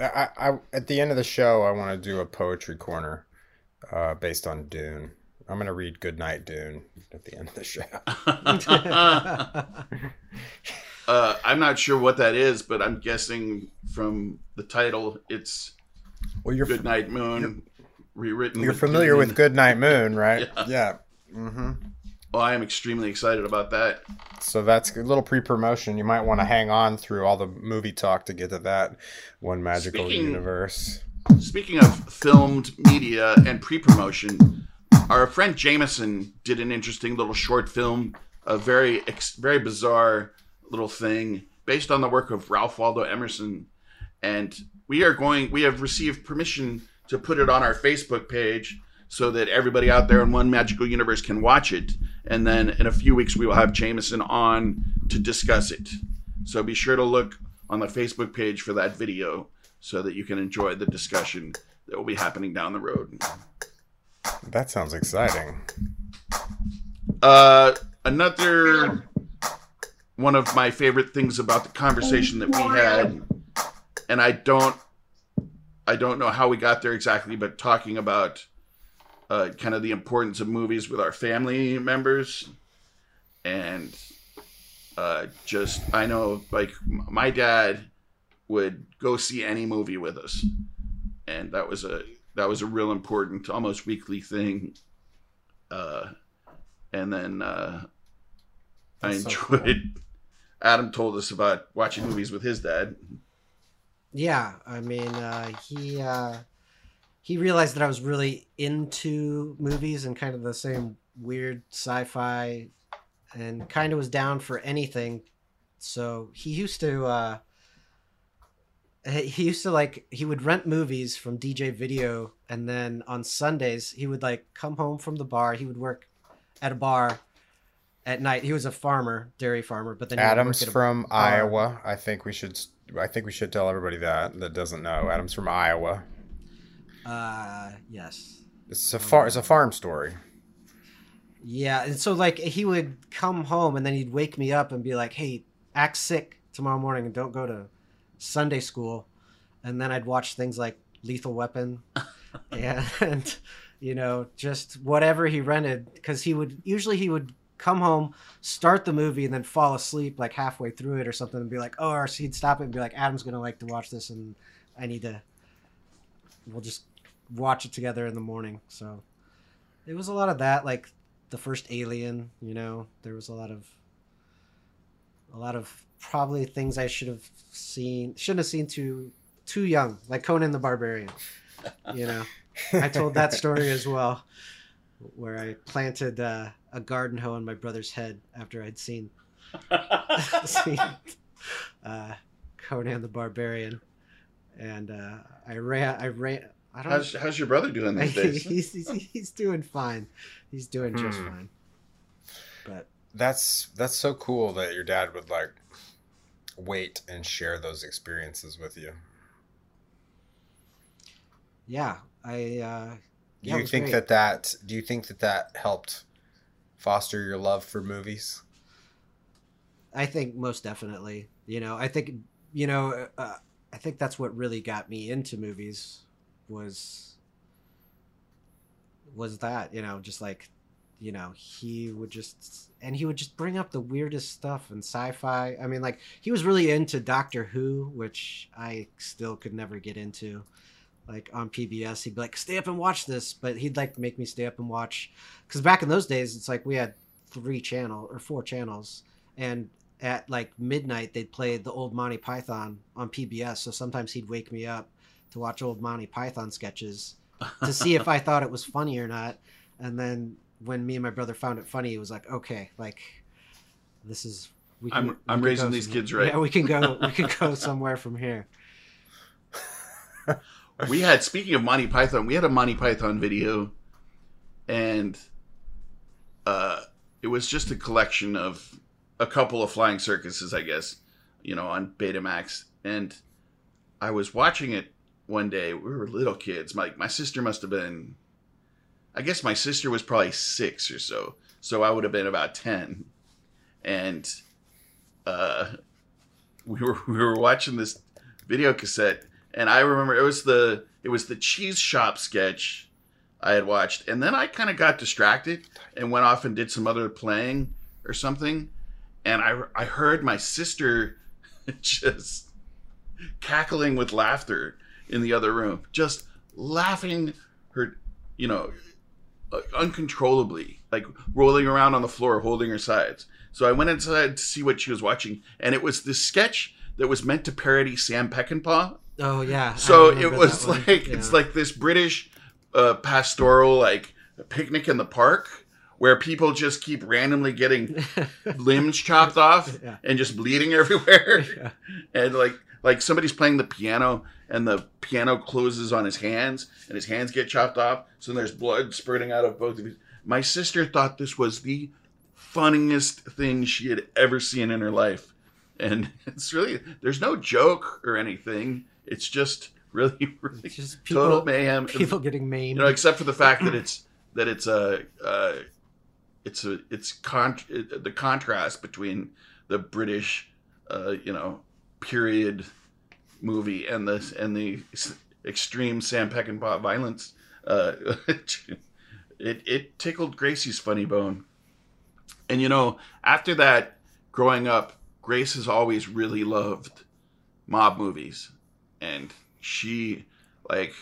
I, I at the end of the show, I want to do a poetry corner uh, based on Dune. I'm gonna read Goodnight Dune at the end of the show. Uh, I'm not sure what that is, but I'm guessing from the title, it's Well, you're Good Night Moon, rewritten. you're with familiar Dune. with Goodnight Moon, right? Yeah. yeah. Mm-hmm. Well, I am extremely excited about that. So that's a little pre-promotion. You might want to hang on through all the movie talk to get to that one magical Speaking- universe. Speaking of filmed media and pre-promotion, our friend Jameson did an interesting little short film, a very very bizarre little thing based on the work of Ralph Waldo Emerson, and we are going. We have received permission to put it on our Facebook page so that everybody out there in one magical universe can watch it, and then in a few weeks we will have Jameson on to discuss it. So be sure to look on the Facebook page for that video so that you can enjoy the discussion that will be happening down the road. That sounds exciting. Uh, another one of my favorite things about the conversation that we had, and I don't, I don't know how we got there exactly, but talking about uh, kind of the importance of movies with our family members, and uh, just I know like my dad would go see any movie with us, and that was a that was a real important, almost weekly thing. Uh, and then uh, I That's so enjoyed. Adam told us about watching movies with his dad. Yeah, I mean, uh, he uh, he realized that I was really into movies and kind of the same weird sci-fi, and kind of was down for anything. So he used to uh, he used to like he would rent movies from DJ Video, and then on Sundays he would like come home from the bar. He would work at a bar at night. He was a farmer, dairy farmer, but then he would work Adam's from bar. Iowa. I think we should. I think we should tell everybody that that doesn't know. Adam's from Iowa. Uh, yes. It's a far. It's a farm story. Yeah, and so like he would come home and then he'd wake me up and be like, "Hey, act sick tomorrow morning and don't go to Sunday school." And then I'd watch things like Lethal Weapon and you know, just whatever he rented cuz he would usually he would come home, start the movie and then fall asleep like halfway through it or something and be like, "Oh," or he'd stop it and be like, "Adam's going to like to watch this and I need to we'll just watch it together in the morning." So. It was a lot of that like the first alien you know? There was a lot of a lot of probably things i should have seen shouldn't have seen too too young like conan the barbarian you know? I told that story as well where i planted uh, a garden hoe on my brother's head after i'd seen, seen uh, conan the barbarian. And uh, i ran i ran i don't How's, how's your brother doing these days? he's, he's, he's doing fine. He's doing just Hmm. fine. But That's that's so cool that your dad would like wait and share those experiences with you. yeah, I uh, Do Yeah, it you think great. that that do you think that that helped foster your love for movies? I think most definitely. You know, I think you know, uh, I think that's what really got me into movies was was that you know just like you know he would just and he would just bring up the weirdest stuff and sci-fi. I mean, like he was really into Doctor Who, which I still could never get into. Like on PBS, he'd be like, "Stay up and watch this," but he'd like make me stay up and watch because back in those days, it's like we had three channel or four channels, and at like midnight they'd play the old Monty Python on PBS. So sometimes he'd wake me up to watch old Monty Python sketches to see if I thought it was funny or not. And then when me and my brother found it funny, it was like, okay, like this is. We I'm- we I'm can raising these kids right. Yeah, we can go. We can go somewhere from here. we had speaking of Monty Python, we had a Monty Python video, and uh, it was just a collection of a couple of flying circuses, I guess, you know, on Betamax. And I was watching it one day. We were little kids. My my sister must have been, I guess my sister was probably six or so. So I would have been about ten, and uh, we were we were watching this video cassette and I remember it was the it was the cheese shop sketch I had watched, and then I kind of got distracted and went off and did some other playing or something, and I I heard my sister just cackling with laughter in the other room, just laughing her, you know, uncontrollably, like rolling around on the floor, holding her sides. So I went inside to see what she was watching, and it was this sketch that was meant to parody Sam Peckinpah. Oh yeah. So it was like it's like this British uh, pastoral like picnic in the park where people just keep randomly getting limbs chopped off Yeah. and just bleeding everywhere Yeah. and like like somebody's playing the piano and the piano closes on his hands and his hands get chopped off so there's blood spurting out of both of his my sister thought this was the funniest thing she had ever seen in her life. And it's really there's no joke or anything. It's just really really It's just total mayhem. People getting maimed. you know except for the fact that it's that it's a uh, it's a it's con- the contrast between the british uh, you know period movie and the and the extreme sam peckinpah violence uh, it it tickled gracie's funny bone and you know after that growing up grace has always really loved mob movies and she like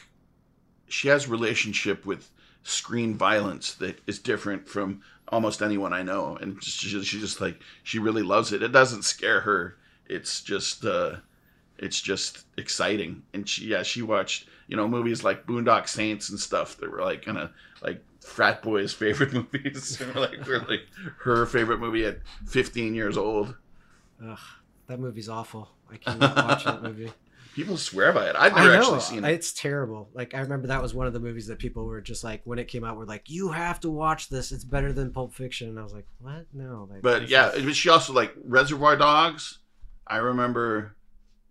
she has relationship with screen violence that is different from almost anyone I know, and she, she just like she really loves it. It doesn't scare her. It's just uh, it's just exciting. And she yeah she watched you know movies like Boondock Saints and stuff that were like kind of like frat boys' favorite movies. and like were like her favorite movie at 15 years old. Ugh, that movie's awful. I cannot watch that movie. People swear by it. I've never know actually seen it. it's terrible. Like I remember that was one of the movies that people were just like when it came out, were like, "You have to watch this. It's better than Pulp Fiction." And I was like, "What? No." Like, But yeah, but she also like Reservoir Dogs. I remember,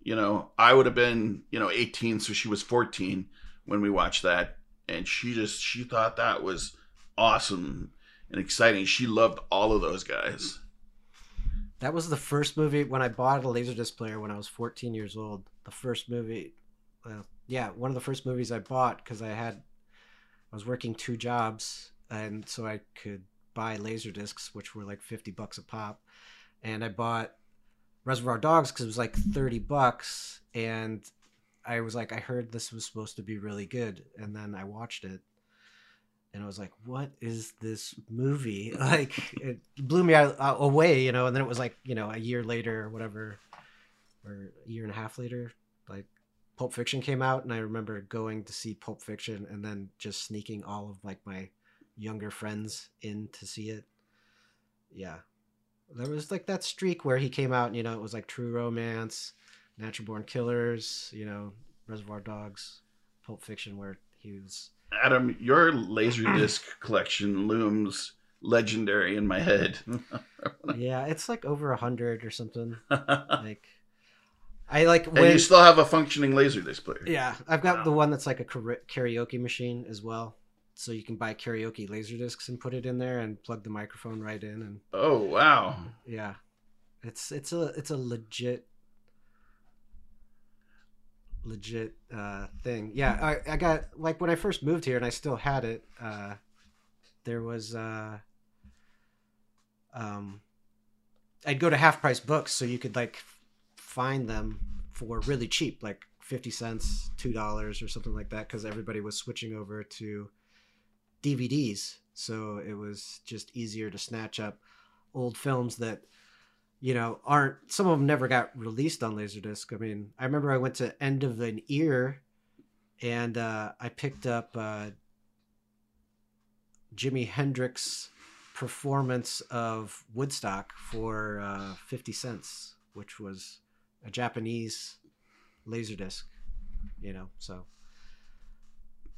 you know, I would have been, you know, 18, so she was 14 when we watched that, and she just she thought that was awesome and exciting. She loved all of those guys. that was the first movie when I bought a Laserdisc player when I was 14 years old. The first movie, well, yeah, one of the first movies I bought because I had, I was working two jobs, and so I could buy Laserdiscs, which were like 50 bucks a pop, and I bought Reservoir Dogs because it was like 30 bucks, and I was like, I heard this was supposed to be really good, and then I watched it, and I was like, "What is this movie?" Like, it blew me away, you know. And then it was like, you know, a year later or whatever, or a year and a half later, like Pulp Fiction came out, and I remember going to see Pulp Fiction, and then just sneaking all of like my younger friends in to see it. Yeah, there was like that streak where he came out, and you know, it was like True Romance, Natural Born Killers, you know, Reservoir Dogs, Pulp Fiction, where he was. Adam, your Laserdisc collection looms legendary in my head. yeah, it's like over a hundred or something. Like, I like and you still have a functioning Laserdisc player. yeah, I've got the one that's like a karaoke machine as well. So you can buy karaoke laser discs and put it in there and plug the microphone right in and Oh wow. yeah it's it's a it's a legit legit uh thing yeah i i got like when i first moved here and i still had it uh there was uh um i'd go to half price books so you could like find them for really cheap like 50 cents two dollars or something like that because everybody was switching over to dvds so it was just easier to snatch up old films that you know aren't some of them never got released on laserdisc. I mean i remember i went to end of an ear and uh, i picked up uh, jimi hendrix performance of woodstock for uh, 50 cents which was a japanese laserdisc you know so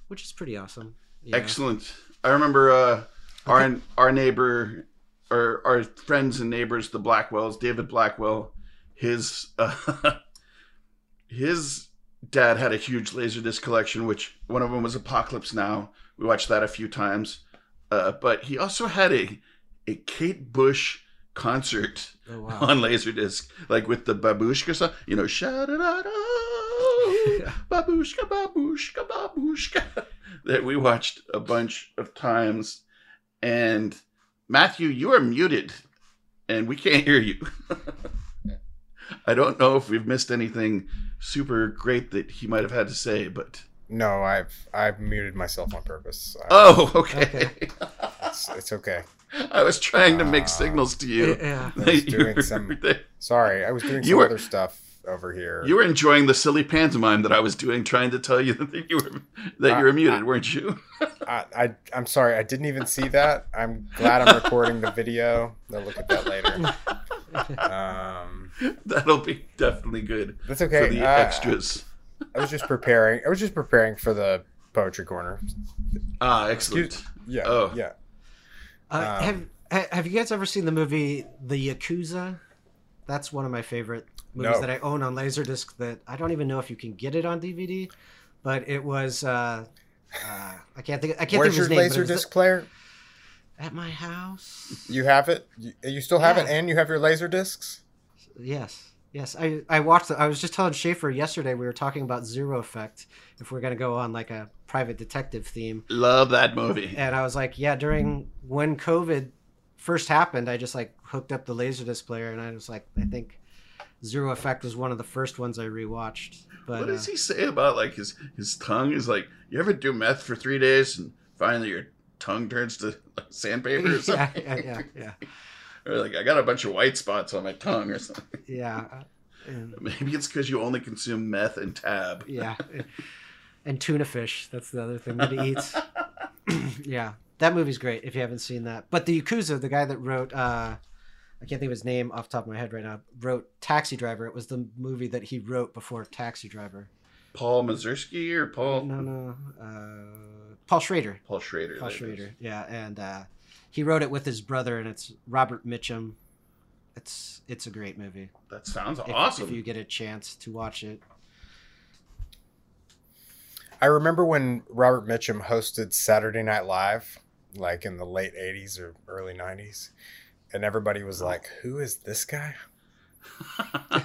which is pretty awesome know? Excellent. I remember uh, our our neighbor, or our friends and neighbors, the Blackwells, David Blackwell. His uh, his dad had a huge laserdisc collection, which one of them was Apocalypse Now. We watched that a few times. Uh, but he also had a a Kate Bush concert Oh, wow. on Laserdisc, like with the babushka song. You know, sha da da da, babushka, babushka, babushka. That we watched a bunch of times. And Matthew, you are muted, and we can't hear you. I don't know if we've missed anything super great that he might have had to say, but No, I've I've muted myself on purpose. I- oh, okay. Okay. it's, it's okay. I was trying to make uh, signals to you. yeah I was doing some- that Sorry, I was doing some were- other stuff over here. You were enjoying the silly pantomime that I was doing, trying to tell you that you were that you were Uh, muted, uh, weren't you? I, I I'm sorry, I didn't even see that. I'm glad I'm recording the video. I'll look at that later. Um, That'll be definitely good that's okay. for the Uh, extras. I was just preparing. I was just preparing for the poetry corner. Ah, excellent. Yeah, Oh. yeah. Uh, Um, have Have you guys ever seen the movie The Yakuza? That's one of my favorite movies No. that I own on Laserdisc. That I don't even know if you can get it on DVD, but it was. Uh, uh, I can't think. I can't Where's think of his name. but it laser was disc player? At my house. You have it. You, you still have it, and you have your laser discs. Yes. Yes, I, I watched it. I was just telling Schaefer yesterday we were talking about Zero Effect if we're gonna go on like a private detective theme, Love that movie. and I was like, yeah, during when COVID first happened, I just like hooked up the Laserdisc player, and I was like, I think Zero Effect was one of the first ones I rewatched. But What does uh, he say about like his his tongue is like? You ever do meth for three days and finally your tongue turns to like, sandpaper or something? yeah, yeah, yeah, or like I got a bunch of white spots on my tongue or something. yeah, uh, and, Maybe it's because you only consume meth and tab. yeah, and tuna fish. That's the other thing that he eats. yeah, that movie's great if you haven't seen that. But the Yakuza, the guy that wrote, uh, I can't think of his name off the top of my head right now, wrote Taxi Driver. It was the movie that he wrote before Taxi Driver. Paul Mazursky or Paul No, no, uh, Paul Schrader. Paul Schrader. Paul that is. Schrader. Yeah, and uh, he wrote it with his brother, and it's Robert Mitchum. It's it's a great movie. That sounds If, awesome. if you get a chance to watch it. I remember when Robert Mitchum hosted Saturday Night Live, like in the late '80s or early '90s, and everybody was like, "Who is this guy?" I,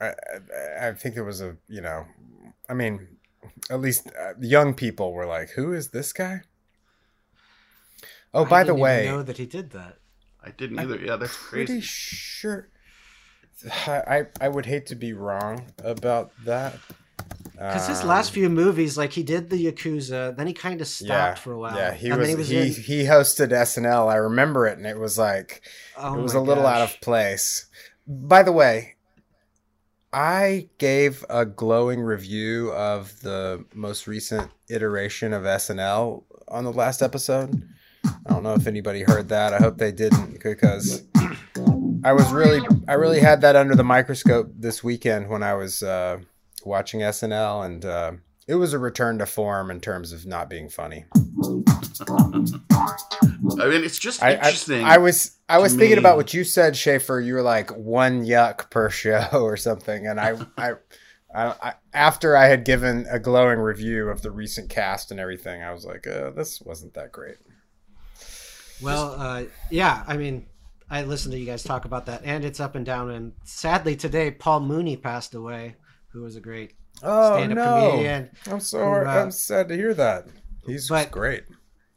I, I think there was a, you know, I mean, at least uh, young people were like, "Who is this guy?" Oh, I by the didn't even way, know that he did that. I didn't either. Yeah, that's pretty crazy. sure. I I would hate to be wrong about that. Because his Um, last few movies, like he did the Yakuza, then he kind of stopped for a while. Yeah, he and was, then he was he, in. he hosted SNL. I remember it, and it was like Oh it was a little out of place. By the way, I gave a glowing review of the most recent iteration of SNL on the last episode. I don't know if anybody heard that. I hope they didn't because I was really I really had that under the microscope this weekend when I was uh, watching SNL and uh, it was a return to form in terms of not being funny. I mean, it's just I, interesting. I, I was I was thinking me. about what you said, Schaefer. You were like one yuck per show or something, and I I I, I, after I had given a glowing review of the recent cast and everything, I was like, uh, this wasn't that great. Well, uh, yeah, I mean, I listened to you guys talk about that, and it's up and down. And sadly, today Paul Mooney passed away, who was a great Oh stand-up no! comedian. I'm so who, uh, I'm sad to hear that. He's but- great.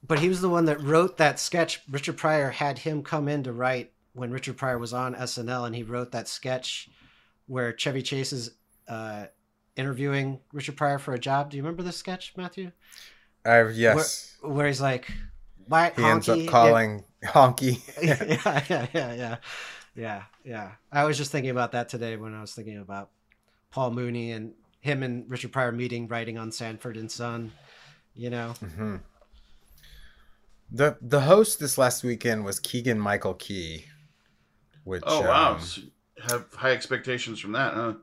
But he was the one that wrote that sketch. Richard Pryor had him come in to write when Richard Pryor was on SNL, and he wrote that sketch where Chevy Chase is uh, interviewing Richard Pryor for a job. Do you remember this sketch, Matthew? Uh, yes, Where, where he's like, "Why he ends up calling honky. yeah, yeah, yeah, yeah, yeah, yeah. I was just thinking about that today when I was thinking about Paul Mooney and him and Richard Pryor meeting, writing on Sanford and Son. You know, Mm-hmm. the The host this last weekend was Keegan Michael Key, which Oh wow, um, So have high expectations from that, huh?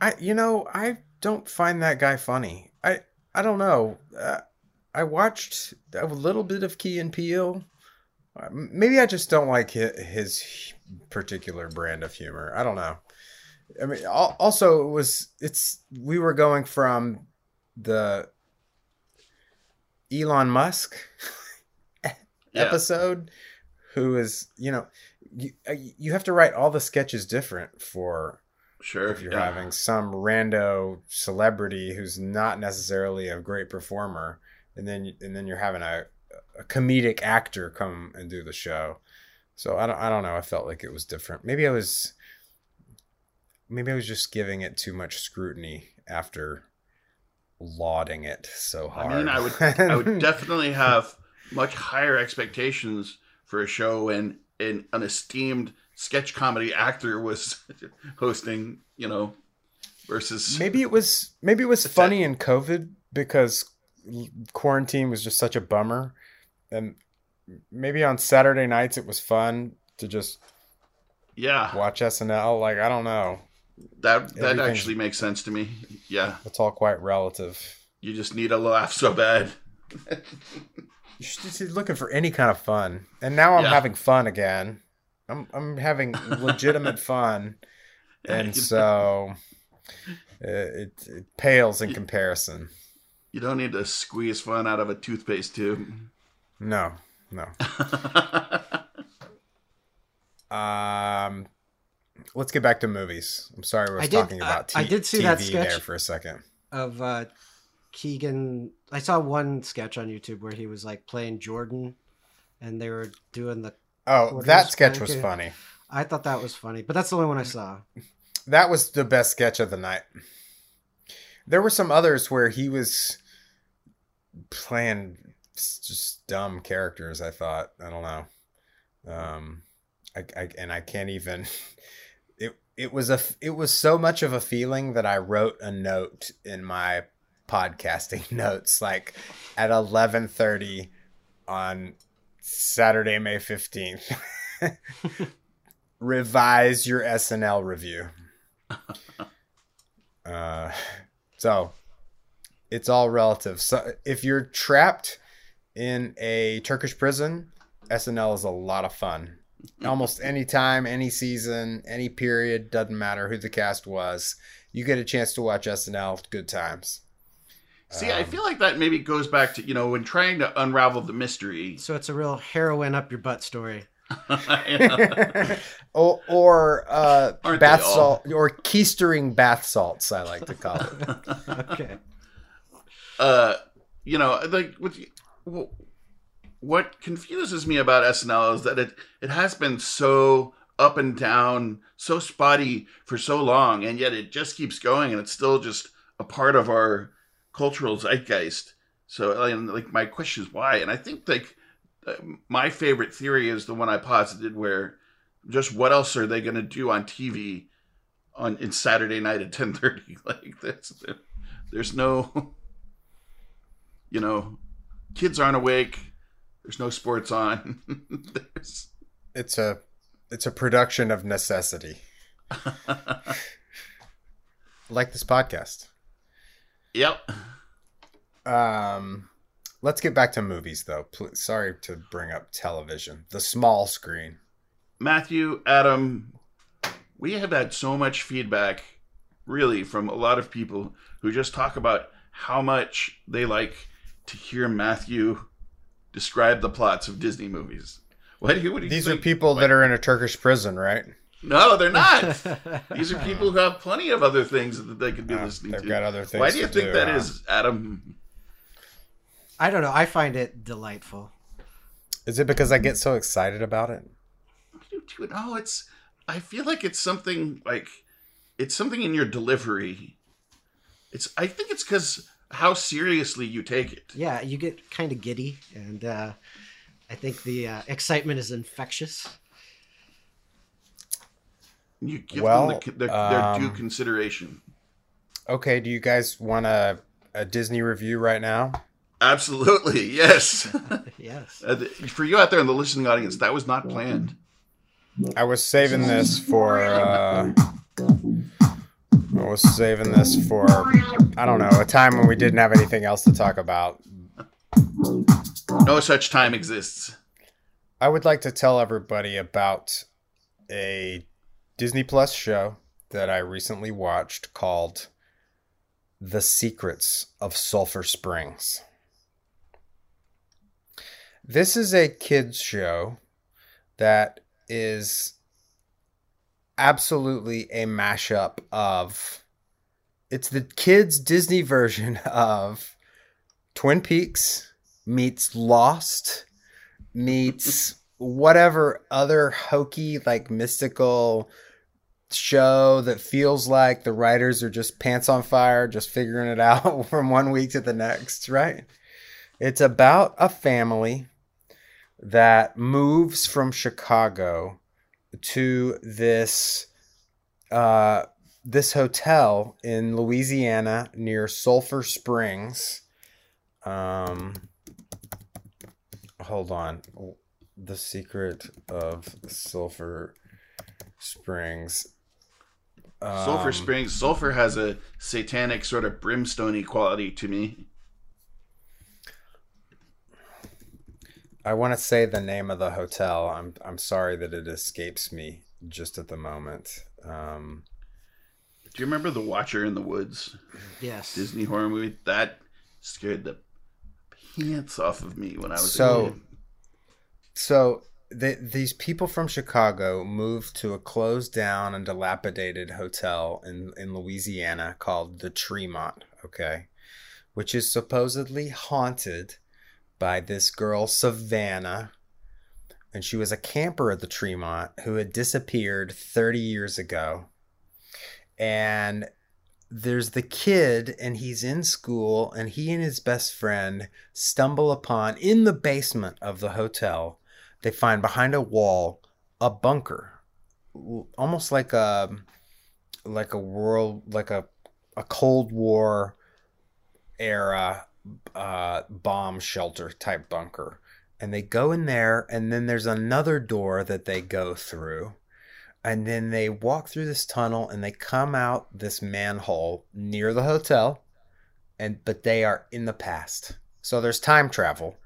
I you know I don't find that guy funny. I I don't know. Uh, I watched a little bit of Key and Peele. Uh, Maybe I just don't like his, his particular brand of humor. I don't know. I mean, also it was it's we were going from the Elon Musk Yeah. episode, who is you know you uh, you have to write all the sketches different for Sure. if you're yeah. having some rando celebrity who's not necessarily a great performer, and then and then you're having a, a comedic actor come and do the show. So I don't I don't know. I felt like it was different. Maybe I was maybe I was just giving it too much scrutiny after lauding it so hard. I mean, I would I would definitely have much higher expectations for a show when an, an esteemed sketch comedy actor was hosting, you know, versus maybe it was maybe it was funny in COVID because quarantine was just such a bummer, and maybe on Saturday nights it was fun to just yeah, watch SNL. Like I don't know, that that actually makes sense to me. Yeah, it's all quite relative. you just need a laugh so bad. You just looking for any kind of fun, and now I'm Yeah. having fun again. I'm I'm having legitimate fun, and so uh, it, it pales in comparison. you don't need to squeeze fun out of a toothpaste tube. No, no. Um, let's get back to movies. I'm sorry we I were talking about t- I did see TV that sketch. there for a second. of uh, Keegan. I saw one sketch on YouTube where he was like playing Jordan, and they were doing the. Oh, that sketch was funny. I thought that was funny, but that's the only one I saw. That was the best sketch of the night. There were some others where he was playing just dumb characters. I thought I don't know, um, I, I and I can't even. It was a it was so much of a feeling that I wrote a note in my podcasting notes like at eleven thirty on Saturday, May fifteenth. Revise your SNL review. Uh, so it's all relative. So if you're trapped in a Turkish prison, SNL is a lot of fun. Almost any time, any season, any period, doesn't matter who the cast was. You get a chance to watch SNL, good times. See, I Um, feel like that maybe goes back to you know when trying to unravel the mystery. So it's a real heroin up your butt story. or or uh, bath salt or keistering bath salts, I like to call it. Okay. uh, you know, like with wh- what confuses me about SNL is that it it has been so up and down, so spotty for so long, and yet it just keeps going, and it's still just a part of our cultural zeitgeist. So, like, my question is why? And I think like uh, my favorite theory is the one I posited, where just what else are they going to do on TV on in Saturday night at ten thirty? Like, that's there's no you know, kids aren't awake. There's no sports on. There's, It's a it's a production of necessity. like this podcast. yep. Um, let's get back to movies, though. Please, sorry to bring up television, the small screen. Matthew, Adam, we have had so much feedback really, from a lot of people who just talk about how much they like to hear Matthew describe the plots of Disney movies. What do you? What do you These are think? people that are in a Turkish prison, right? No, they're not. These are people who have plenty of other things that they could be Yeah, listening they've to. got other things Why do you to think do, that huh? is, Adam? I don't know. I find it delightful. Is it because I get so excited about it? Do you too? No, it's. I feel like it's something like it's something in your delivery. It's. I think it's because how seriously you take it. Yeah, you get kind of giddy, and uh, I think the uh, excitement is infectious. You give Well, them the, their, their due um, consideration. Okay, do you guys want a, a Disney review right now? Absolutely, yes. Yes. Uh, th- For you out there in the listening audience, that was not planned. I was saving this for. I was saving this for. I don't know a time when we didn't have anything else to talk about. No such time exists. I would like to tell everybody about a Disney Plus show that I recently watched called The Secrets of Sulphur Springs. This is a kids show that is absolutely a mashup of it's the kids Disney version of Twin Peaks meets Lost meets whatever other hokey like mystical show that feels like the writers are just pants on fire just figuring it out from one week to the next right? It's about a family that moves from chicago to this uh this hotel in louisiana near sulphur springs um hold on the secret of sulphur springs Sulfur Um, Springs. Sulfur has a satanic sort of brimstone quality to me. I want to say the name of the hotel i'm i'm sorry that it escapes me just at the moment um Do you remember The Watcher in the Woods? Yes. Disney horror movie? That scared the pants off of me when I was a So- kid. so the, these people from Chicago moved to a closed down and dilapidated hotel in, in Louisiana called the Tremont, okay, which is supposedly haunted by this girl, Savannah. And she was a camper at the Tremont who had disappeared 30 years ago. And there's the kid, and he's in school, and he and his best friend stumble upon in the basement of the hotel they find behind a wall a bunker almost like a like a world like a a cold war era uh bomb shelter type bunker. And they go in there and then there's another door that they go through. And then they walk through this tunnel and they come out this manhole near the hotel and but they are in the past. So there's time travel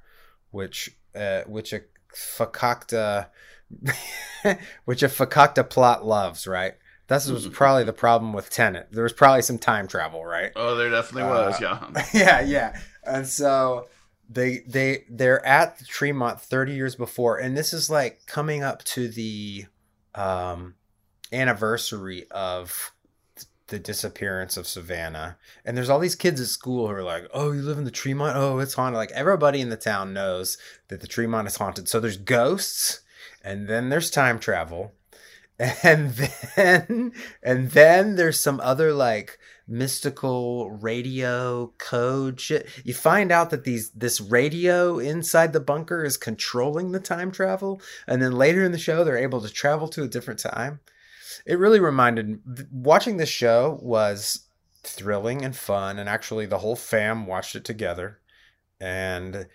which uh, which a fakakta which a fakakta plot loves right this was probably the problem with Tenet. There was probably some time travel, right? Oh, there definitely Uh, was, yeah. yeah, yeah. And so they they they're at the Tremont 30 years before, and this is like coming up to the um anniversary of the disappearance of Savannah. And there's all these kids at school who are like, "Oh, you live in the Tremont? Oh, it's haunted." Like everybody in the town knows that the Tremont is haunted. So there's ghosts, and then there's time travel. And then and then there's some other like mystical radio code shit. You find out that these this radio inside the bunker is controlling the time travel, and then later in the show they're able to travel to a different time. It really reminded watching this show was thrilling and fun, and actually the whole fam watched it together, and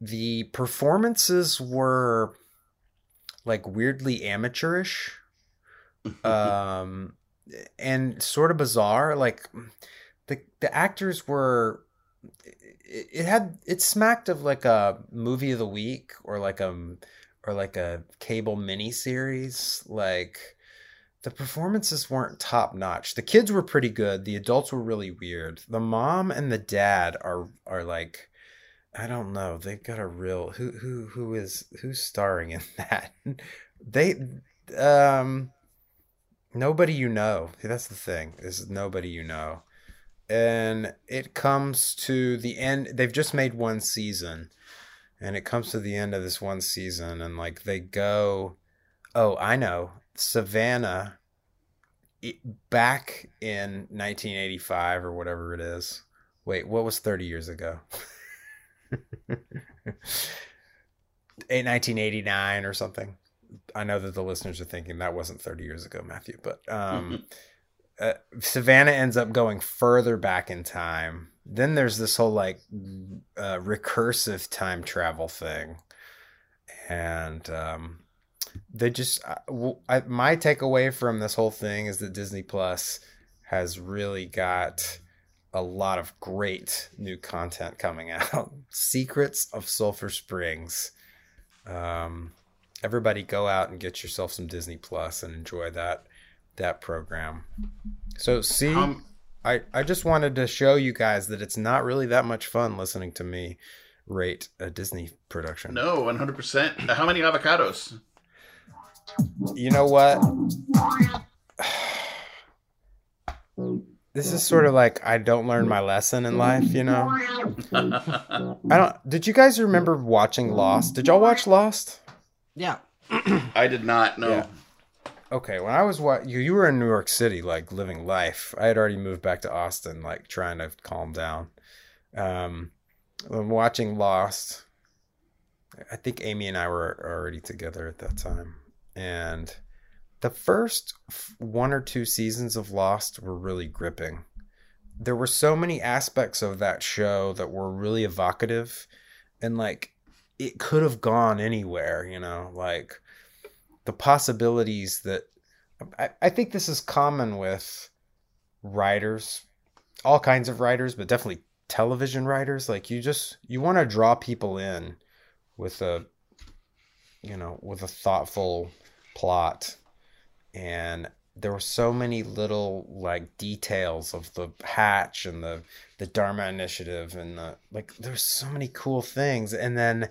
the performances were like weirdly amateurish um and sort of bizarre like the the actors were it, it had it smacked of like a movie of the week or like a or like a cable mini series like the performances weren't top notch. The kids were pretty good. The adults were really weird. The mom and the dad are are like I don't know. They've got a real who who who is who's starring in that? They um nobody you know. That's the thing. Is nobody you know. And it comes to the end. They've just made one season. And it comes to the end of this one season and like they go Oh, I know. Savannah back in 1985 or whatever it is. Wait, what was 30 years ago? 1989 or something. I know that the listeners are thinking that wasn't 30 years ago, Matthew, but um, uh, Savannah ends up going further back in time. Then there's this whole like uh, recursive time travel thing. And um, they just I, my takeaway from this whole thing is that Disney Plus has really got a lot of great new content coming out. Secrets of Sulphur Springs. Um, everybody go out and get yourself some Disney Plus and enjoy that that program. So see, um, I I just wanted to show you guys that it's not really that much fun listening to me rate a Disney production. No, one hundred percent. How many avocados? you know what? This is sort of like I don't learn my lesson in life, you know. I don't. Did you guys remember watching Lost? Did y'all watch Lost? Yeah. I did not. know. Yeah. Okay, when I was what you you were in New York City, like living life. I had already moved back to Austin, like trying to calm down. Um, I'm watching Lost. I think Amy and I were already together at that time and the first one or two seasons of Lost were really gripping. There were so many aspects of that show that were really evocative and like it could have gone anywhere, you know, like the possibilities that I, I think this is common with writers, all kinds of writers, but definitely television writers. Like you just you want to draw people in with a you know, with a thoughtful plot and there were so many little like details of the hatch and the the dharma initiative and the like there's so many cool things and then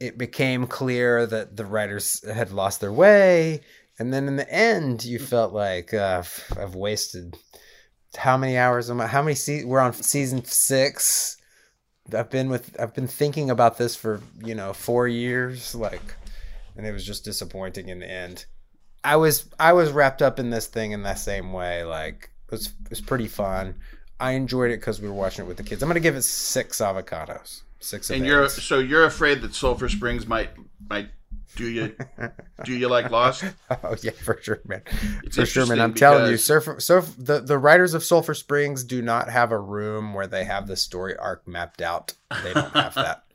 it became clear that the writers had lost their way and then in the end you felt like uh, i've wasted how many hours am I, how many se- we're on season six i've been with i've been thinking about this for you know four years like and it was just disappointing in the end. I was I was wrapped up in this thing in that same way. Like it was it was pretty fun. I enjoyed it because we were watching it with the kids. I'm gonna give it six avocados. Six. And you're so you're afraid that Sulphur Springs might might do you do you like Lost? oh yeah, for sure, man. It's for sure, man. I'm telling you, surf, surf. The the writers of Sulphur Springs do not have a room where they have the story arc mapped out. They don't have that.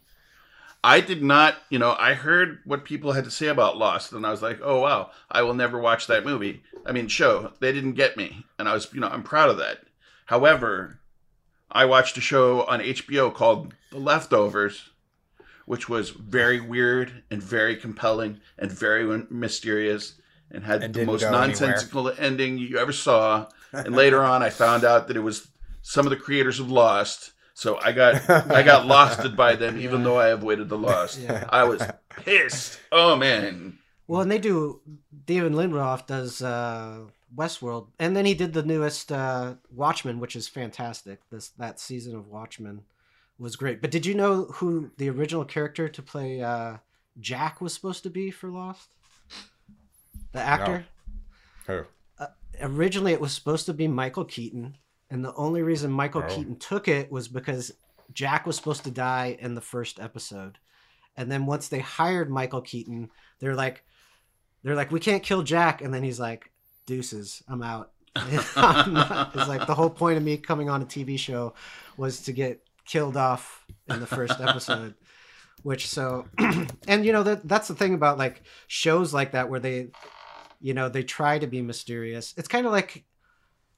I did not, you know, I heard what people had to say about Lost, and I was like, oh wow, I will never watch that movie. I mean, show they didn't get me, and I was, you know, I'm proud of that. However, I watched a show on HBO called The Leftovers, which was very weird and very compelling and very mysterious and had and the most nonsensical anywhere. ending you ever saw. And later on, I found out that it was some of the creators of Lost so I got I got losted by them, even yeah. though I avoided the loss. Yeah. I was pissed. Oh man. Well, and they do. David Lindelof does uh, Westworld, and then he did the newest uh, Watchmen, which is fantastic. This that season of Watchmen was great. But did you know who the original character to play uh, Jack was supposed to be for Lost? The actor. No. Who? Uh, originally, it was supposed to be Michael Keaton and the only reason Michael oh. Keaton took it was because Jack was supposed to die in the first episode. And then once they hired Michael Keaton, they're like, they're like, we can't kill Jack. And then he's like, deuces, I'm out. it's like the whole point of me coming on a TV show was to get killed off in the first episode. Which so, and you know that that's the thing about like shows like that where they, you know, they try to be mysterious. It's kind of like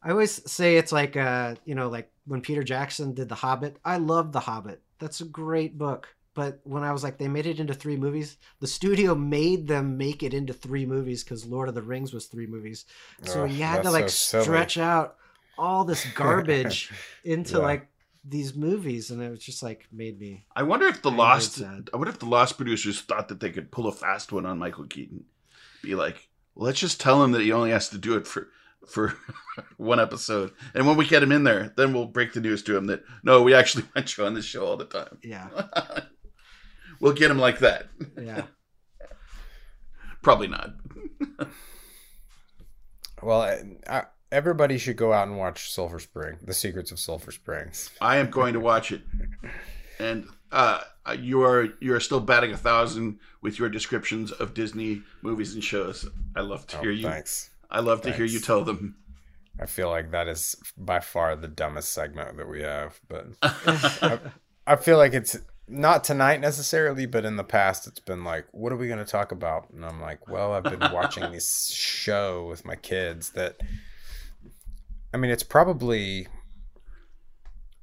I always say it's like uh, you know, like when Peter Jackson did The Hobbit. I love The Hobbit. That's a great book. But when I was like, they made it into three movies. The studio made them make it into three movies because Lord of the Rings was three movies. So Ugh, you had to like so stretch out all this garbage into Yeah. like these movies, and it was just like made me. I wonder if the lost. sad. I wonder if the lost producers thought that they could pull a fast one on Michael Keaton. Be like, let's just tell him that he only has to do it for for one episode, and when we get him in there, then we'll break the news to him that no, we actually want you on the show all the time. Yeah, we'll get him like that. yeah. Probably not. Well, I, I, everybody should go out and watch Sulphur Spring, The Secrets of Sulphur Springs. I am going to watch it, and uh, you are you are still batting a thousand with your descriptions of Disney movies and shows. I love to Oh, hear you. Thanks. I love to hear you tell them. I feel like that is by far the dumbest segment that we have, but I, I feel like it's not tonight necessarily, but in the past it's been like, what are we going to talk about? And I'm like, well, I've been watching this show with my kids that I mean, it's probably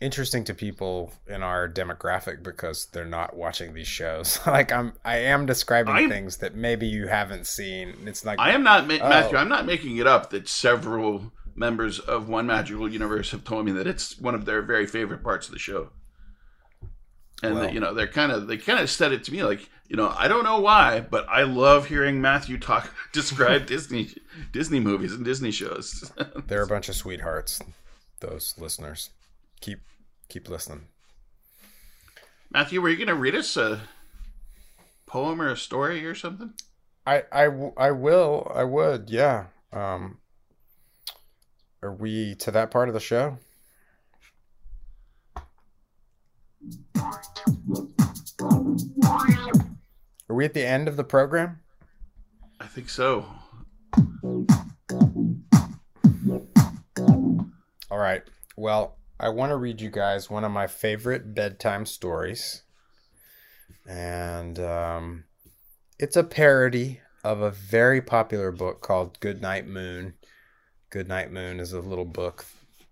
interesting to people in our demographic because they're not watching these shows. like I'm I am describing I'm- things that maybe you haven't seen. It's like I am not ma- Oh. Matthew. I'm not making it up. That several members of One Magical Universe have told me that it's one of their very favorite parts of the show, and you know they're kind of they kind of said it to me like you know I don't know why, but I love hearing Matthew talk describe Disney Disney movies and Disney shows. They're a bunch of sweethearts, those listeners. Keep keep listening. Matthew, were you going to read us a poem or a story or something? I I, I will. I would. Yeah. Um Are we to that part of the show? Are we at the end of the program? I think so. All right. Well, I want to read you guys one of my favorite bedtime stories. And um, it's a parody of a very popular book called Goodnight Moon. Goodnight Moon is a little book,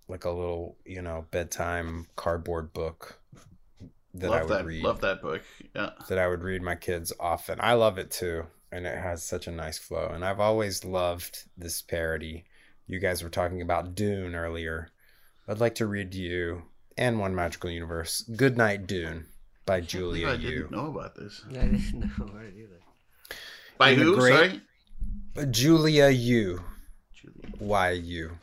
like a little, you know, bedtime cardboard book that I love would that. read Love that book. Yeah. that I would read my kids often. I love it too, and it has such a nice flow. And I've always loved this parody. You guys were talking about Dune earlier. I'd like to read you and One Magical Universe. Good Night Dune by Julia I Julia didn't know about this. I didn't know right either. By In who? great- Sorry. Julia Yu. Y U.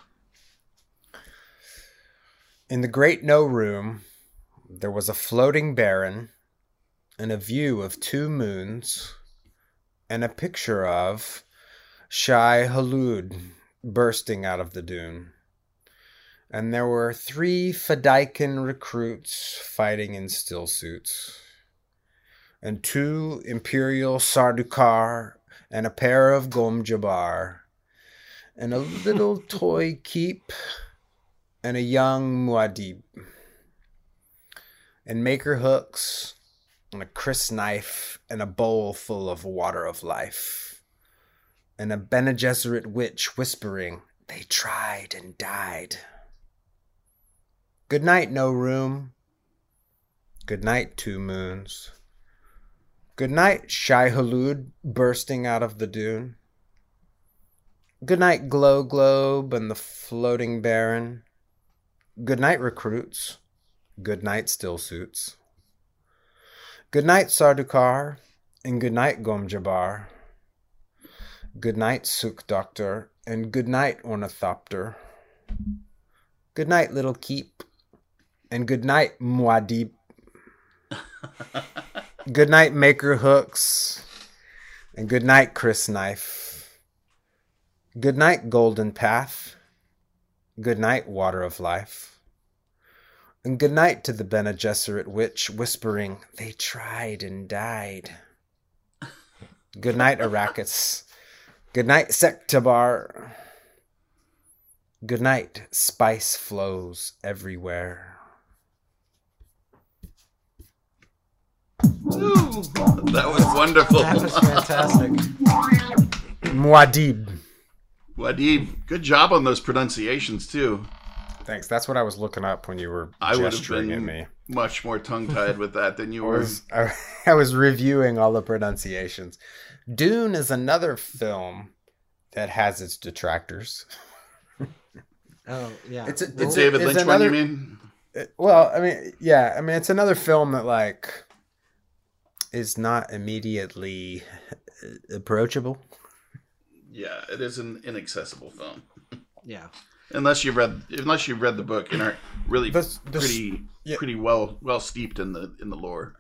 In the great no room, there was a floating baron, and a view of two moons, and a picture of Shai Hulud bursting out of the dune. And there were three Fedaykin recruits fighting in still suits, and two Imperial Sardukar, and a pair of Gom Jabbar, and a little toy keep, and a young Muad'Dib, and maker hooks, and a crysknife, and a bowl full of water of life, and a Bene Gesserit witch whispering, They tried and died. Good night, no room. Good night, two moons. Good night, Shai Hulud bursting out of the dune. Good night, Glow Globe and the floating Baron. Good night, recruits. Good night, still suits. Good night, Sardukar, and good night, Gom Jabbar. Good night, Suk Doctor, and good night, Ornithopter. Good night, Little Keep, and good night, Muad'Dib. good night, Maker Hooks, and good night, Crysknife. Good night, Golden Path. Good night, Water of Life. And good night to the Bene Gesserit witch, whispering, They tried and died. Good night, Arrakis. Good night, Sietch Tabr. Good night, spice flows everywhere. Ooh, that was wonderful. That was fantastic. Muad'Dib. Wadib, good job on those pronunciations too. Thanks. That's what I was looking up when you were I would have gesturing at me. much more tongue tied with that than you I were. was, I, I was reviewing all the pronunciations. Dune is another film that has its detractors. Oh yeah. It's a- it's a- David it's Lynch one, you mean? It- well, I mean, yeah, I mean, it's another film that like is not immediately uh, approachable. Yeah, it is an inaccessible film. yeah. Unless you've read, unless you've read the book and are really pretty, yeah. pretty well, well steeped in the in the lore.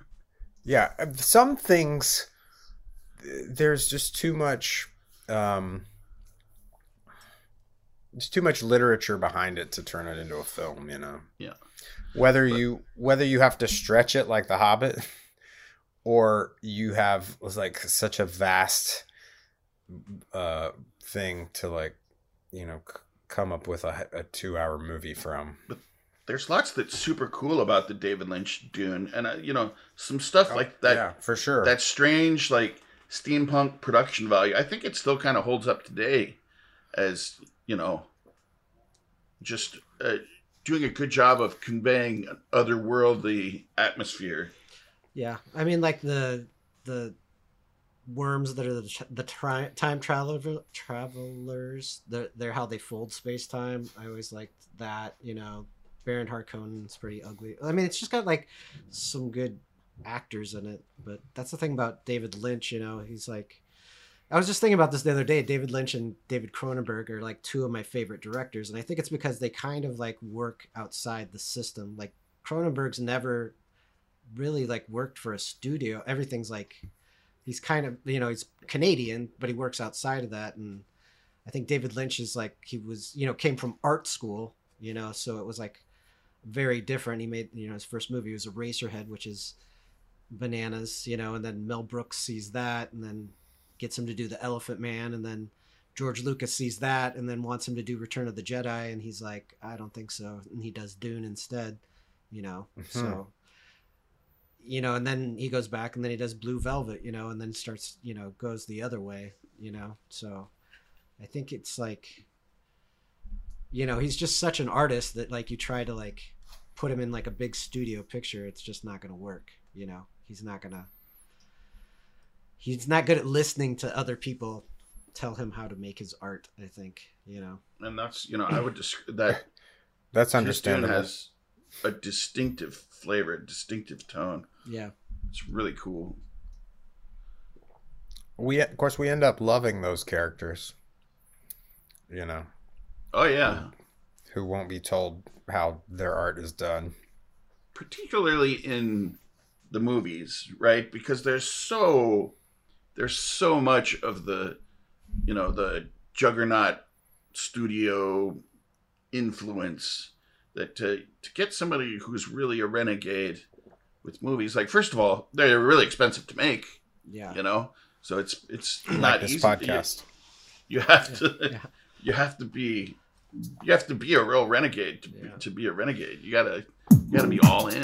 Yeah, some things there's just too much um there's too much literature behind it to turn it into a film, you know. Yeah. Whether you whether you have to stretch it like The Hobbit or you have like such a vast uh thing to like, you know, come up with a, a 2-hour movie from. But There's lots that's super cool about the David Lynch Dune, and uh, you know some stuff like that. Oh, yeah, for sure. That strange like steampunk production value. I think it still kind of holds up today, as you know, just uh, doing a good job of conveying an otherworldly atmosphere. Yeah, I mean, like the the worms that are the, the tri- time traveler travelers. They're, they're how they fold space time. I always liked that. You know, Baron Harkonnen's pretty ugly. I mean, it's just got like some good actors in it. But that's the thing about David Lynch. You know, he's like. I was just thinking about this the other day. David Lynch and David Cronenberg are like two of my favorite directors, and I think it's because they kind of like work outside the system. Like Cronenberg's never really like worked for a studio. Everything's like he's kind of you know he's Canadian, but he works outside of that. And I think David Lynch is like he was you know came from art school, you know, so it was like very different. He made you know his first movie was Eraserhead, which is bananas, you know, and then Mel Brooks sees that and then gets him to do the Elephant Man, and then George Lucas sees that and then wants him to do Return of the Jedi, and he's like, I don't think so, and he does Dune instead, you know. Mm-hmm. So, you know, and then he goes back and then he does Blue Velvet, you know, and then starts, you know, goes the other way, you know. So, I think it's like, you know, he's just such an artist that like you try to like put him in like a big studio picture, it's just not going to work, you know. He's not going to he's not good at listening to other people tell him how to make his art i think you know And that's you know I would describe that That's his Dune understandable. has a distinctive flavor, a distinctive tone. Yeah It's really cool. we of course we end up loving those characters. You know, Oh yeah. who won't be told how their art is done. particularly in the movies, right? Because there's so there's so much of the you know the juggernaut studio influence that to to get somebody who's really a renegade with movies like first of all they're really expensive to make yeah you know so it's it's Like not this easy podcast. you, you have to Yeah. you have to be you have to be a real renegade to, Yeah. to be a renegade you gotta you gotta be all in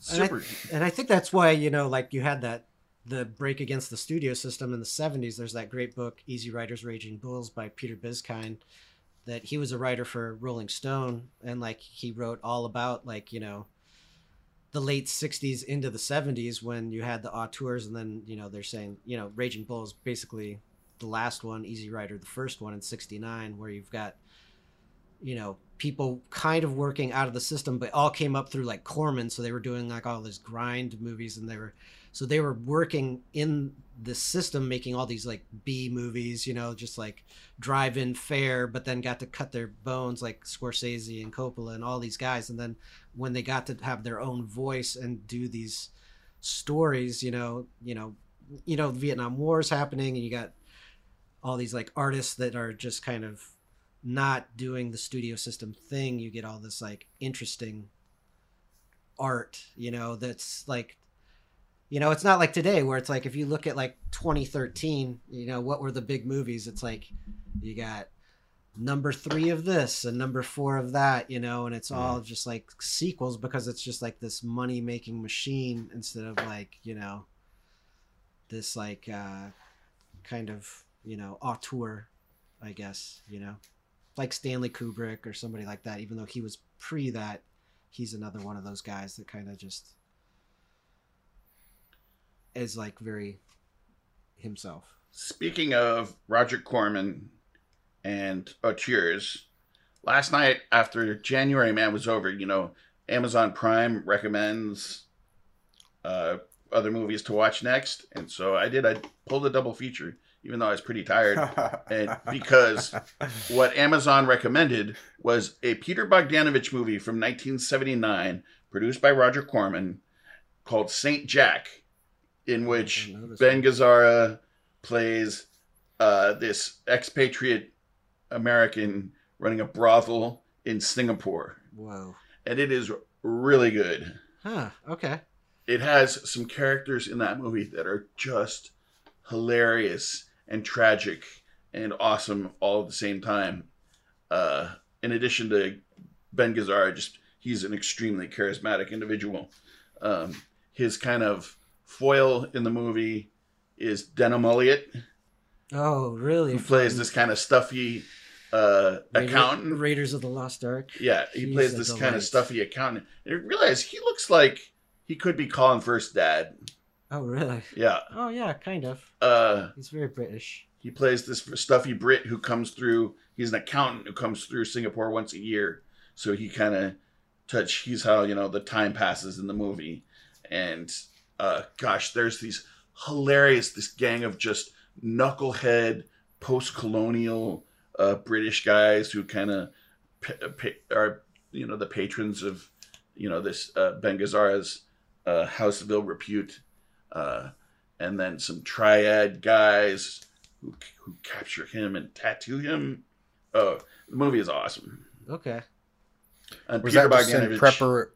super and i think that's why you know like you had that the break against the studio system in the 70s there's that great book easy riders raging bulls by peter biskind that he was a writer for rolling stone and like he wrote all about like you know the late 60s into the 70s when you had the auteurs and then you know they're saying you know raging bull is basically the last one easy rider the first one in 69 where you've got you know people kind of working out of the system but all came up through like corman so they were doing like all these grind movies and they were so they were working in the system making all these like b movies you know just like drive-in fare but then got to cut their bones like scorsese and coppola and all these guys. And then when they got to have their own voice and do these stories you know you know you know vietnam war is happening and you got all these like artists that are just kind of not doing the studio system thing. You get all this like interesting art you know that's like you know it's not like today where it's like if you look at like 2013 you know what were the big movies? It's like you got number three of this and number four of that you know and it's all just like sequels because it's just like this money making machine instead of like you know this like uh kind of you know auteur i guess you know like stanley kubrick or somebody like that even though he was pre that he's another one of those guys that kind of just is like very himself. Speaking of Roger Corman and cheers. Last night after January Man was over, you know, Amazon Prime recommends uh, other movies to watch next, and so I did. I pulled a double feature, even though I was pretty tired, and because what Amazon recommended was a Peter Bogdanovich movie from 1979, produced by Roger Corman, called Saint Jack, in which I know this Ben Gazzara plays uh, this expatriate American running a brothel in Singapore, Whoa. and it is really good. Huh. Okay. It has some characters in that movie that are just hilarious and tragic and awesome all at the same time. Uh, in addition to Ben Gazzara, just he's an extremely charismatic individual. Um, his kind of foil in the movie is Denholm Elliott, Oh, really? who plays this kind of stuffy uh, Raider- accountant. Raiders of the Lost Ark. Yeah, he He's plays this kind of stuffy accountant. And I realized he looks like he could be Colin Firth's dad. Oh, really? Yeah. Oh, yeah, kind of. Uh, He's very British. he plays this stuffy Brit who comes through. He's an accountant who comes through Singapore once a year. So he kind of touch. He's how you know the time passes in the movie. And uh, gosh, there's these hilarious this gang of just knucklehead post-colonial uh, British guys who kind of pa- pa- are you know the patrons of you know this uh, Ben Gazzara's uh, House of Ill Repute, uh, and then some triad guys who who capture him and tattoo him. Oh, the movie is awesome. Okay. And Was Peter that just in Bogdanovich- prepar-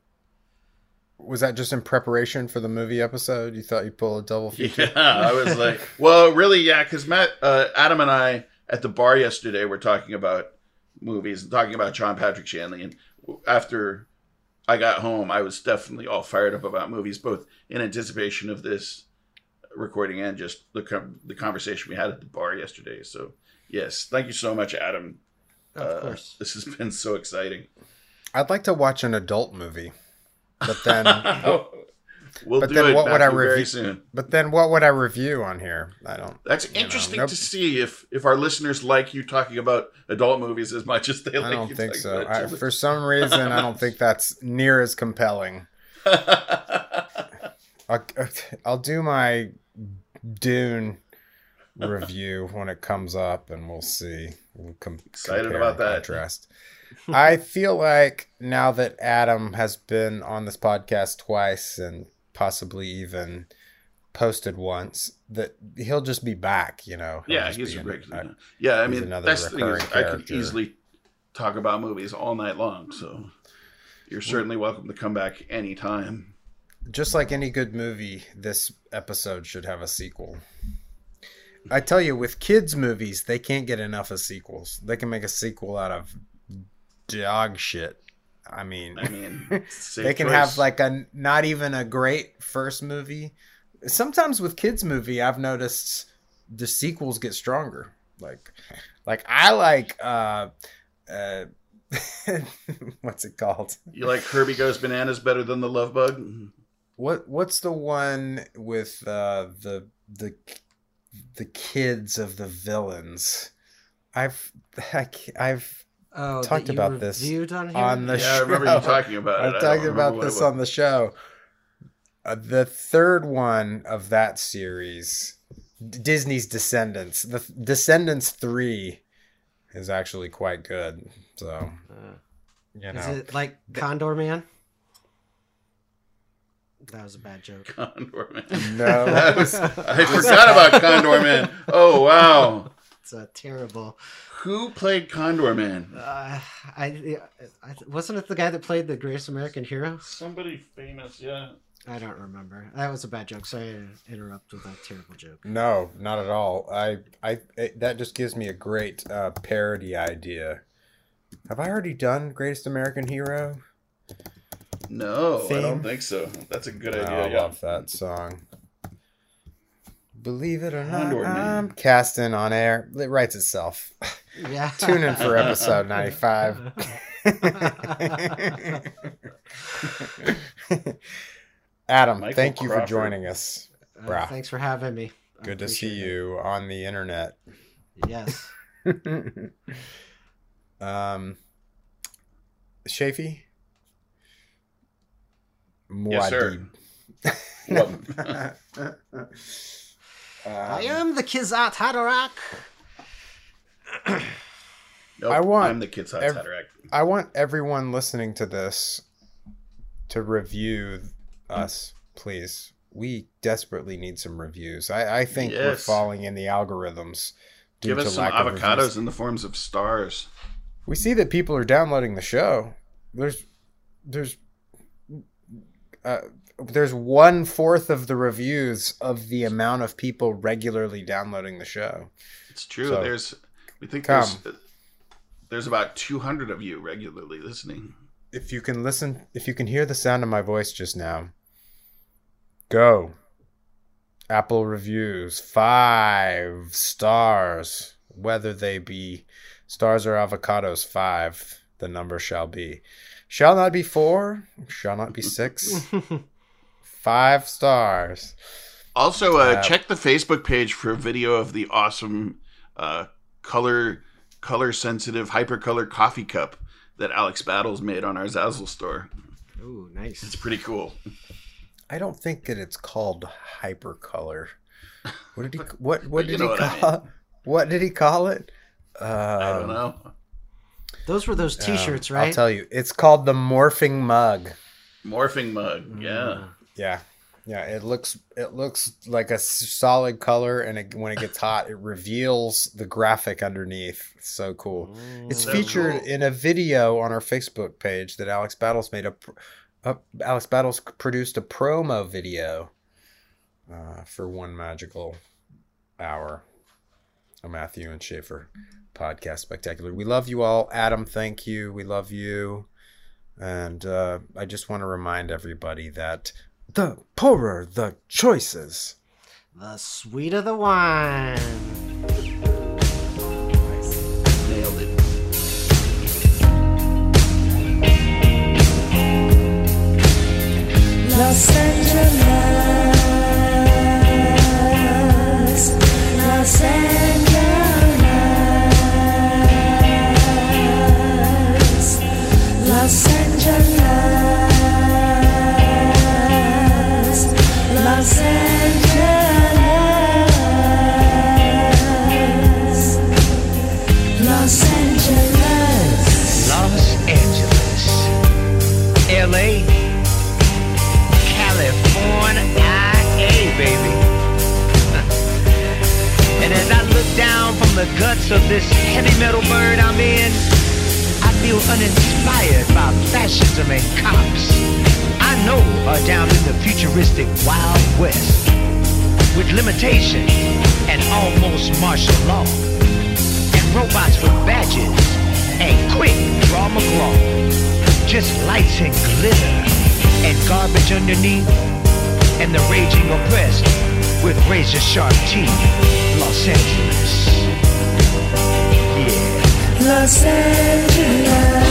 Was that just in preparation for the movie episode? You thought you'd pull a double feature? Yeah, I was like, well, really, yeah, because Matt, uh, Adam, and I at the bar yesterday were talking about movies and talking about John Patrick Shanley, and after I got home, I was definitely all fired up about movies, both in anticipation of this recording and just the com- the conversation we had at the bar yesterday. So, yes, thank you so much, Adam. Of Uh, course. this has been so exciting. I'd like to watch an adult movie, but then, we'll but do then it what would I very review- soon. but then what would I review on here? I don't. That's you know, interesting nope. to see if if our listeners like you talking about adult movies as much as they I like don't you think so. I, for some reason, I don't think that's near as compelling. I'll, I'll do my Dune review when it comes up, and we'll see. We'll com- Excited about that. Contrast. I feel like now that Adam has been on this podcast twice and possibly even posted once, that he'll just be back. You know. He'll yeah, he's a an- regular. yeah, I mean another that's the thing is I could easily talk about movies all night long. So you're certainly welcome to come back anytime. just like any good movie, this episode should have a sequel. I tell you, with kids' movies, they can't get enough of sequels. They can make a sequel out of dog shit. I mean, I mean, they can choice. have like a not even a great first movie. Sometimes with kids' movie, I've noticed the sequels get stronger. Like, like I like uh, uh, what's it called? you like Herbie Goes Bananas better than the Love Bug. What what's the one with uh, the the the kids of the villains? I've I, ca- I've Oh, talked about this on, on the Yeah, I show. remember you talking about it. I I've talked remember about this on the show. Uh, the third one of that series, D- Disney's Descendants. The Descendants three is actually quite good. So Uh, you know, Is it like Condorman? That was a bad joke. Condorman. no. That was, I forgot about Condorman. Oh wow, It's a terrible. who played Condorman? Uh, I, I wasn't it the guy that played the Greatest American Hero? Somebody famous, yeah. I don't remember. That was a bad joke. Sorry to interrupt with a terrible joke. No, not at all. I, I, it, that just gives me a great uh, parody idea. Have I already done Greatest American Hero? No, I don't think so. That's a good idea. I yeah. love that song. Believe it or not, I'm casting on air. It writes itself. Yeah. Tune in for episode 95. Adam, Michael thank you for joining us. Uh, thanks for having me. I Good to see it. you on the internet. Yes. um, Shafi? Yes, sir. Muad'Dib. I Um, am the Kwisatz Haderach. Nope, I want I'm the kid's hot ev- Haderach. I want everyone listening to this to review us, please. We desperately need some reviews. I, I think we're falling in the algorithms. due Give to us some lack avocados reviews. in the forms of stars. We see that people are downloading the show. There's, there's, uh, there's one fourth of the reviews of the amount of people regularly downloading the show. It's true. So, there's, we think come. there's, there's about 200 of you regularly listening. if you can listen, if you can hear the sound of my voice just now, go. Apple reviews, five stars, whether they be stars or avocados, five, the number shall be. Shall not be four, shall not be six, five stars. Also, uh, Uh, check the Facebook page for a video of the awesome uh, color color sensitive hypercolor coffee cup that Alex Battles made on our Zazzle store. Ooh, nice. It's pretty cool. I don't think that it's called hypercolor. What did he? What? What did he what I call? What did he call it? Uh, I don't know. Those were those T-shirts, right? I'll tell you. It's called the morphing mug. Morphing mug. Yeah. Yeah, yeah. It looks it looks like a solid color, and it, when it gets hot, it reveals the graphic underneath. It's so cool. It's So featured cool. in a video on our Facebook page that Alex Battles made a. pr- Uh, Alex Battles produced a promo video uh, for one magical hour. A Matthew and Schaefer podcast spectacular. We love you all, Adam. Thank you. We love you. And uh, I just want to remind everybody that the poorer the choices. The sweeter the wine. Nailed it. Los Angeles, of this heavy metal bird I'm in, I feel uninspired by fascism and cops. I know are down in the futuristic Wild West with limitations and almost martial law and robots with badges and quick draw McGraw. Just lights and glitter and garbage underneath and the raging oppressed with razor sharp teeth. Los Angeles. Yeah. Los Angeles,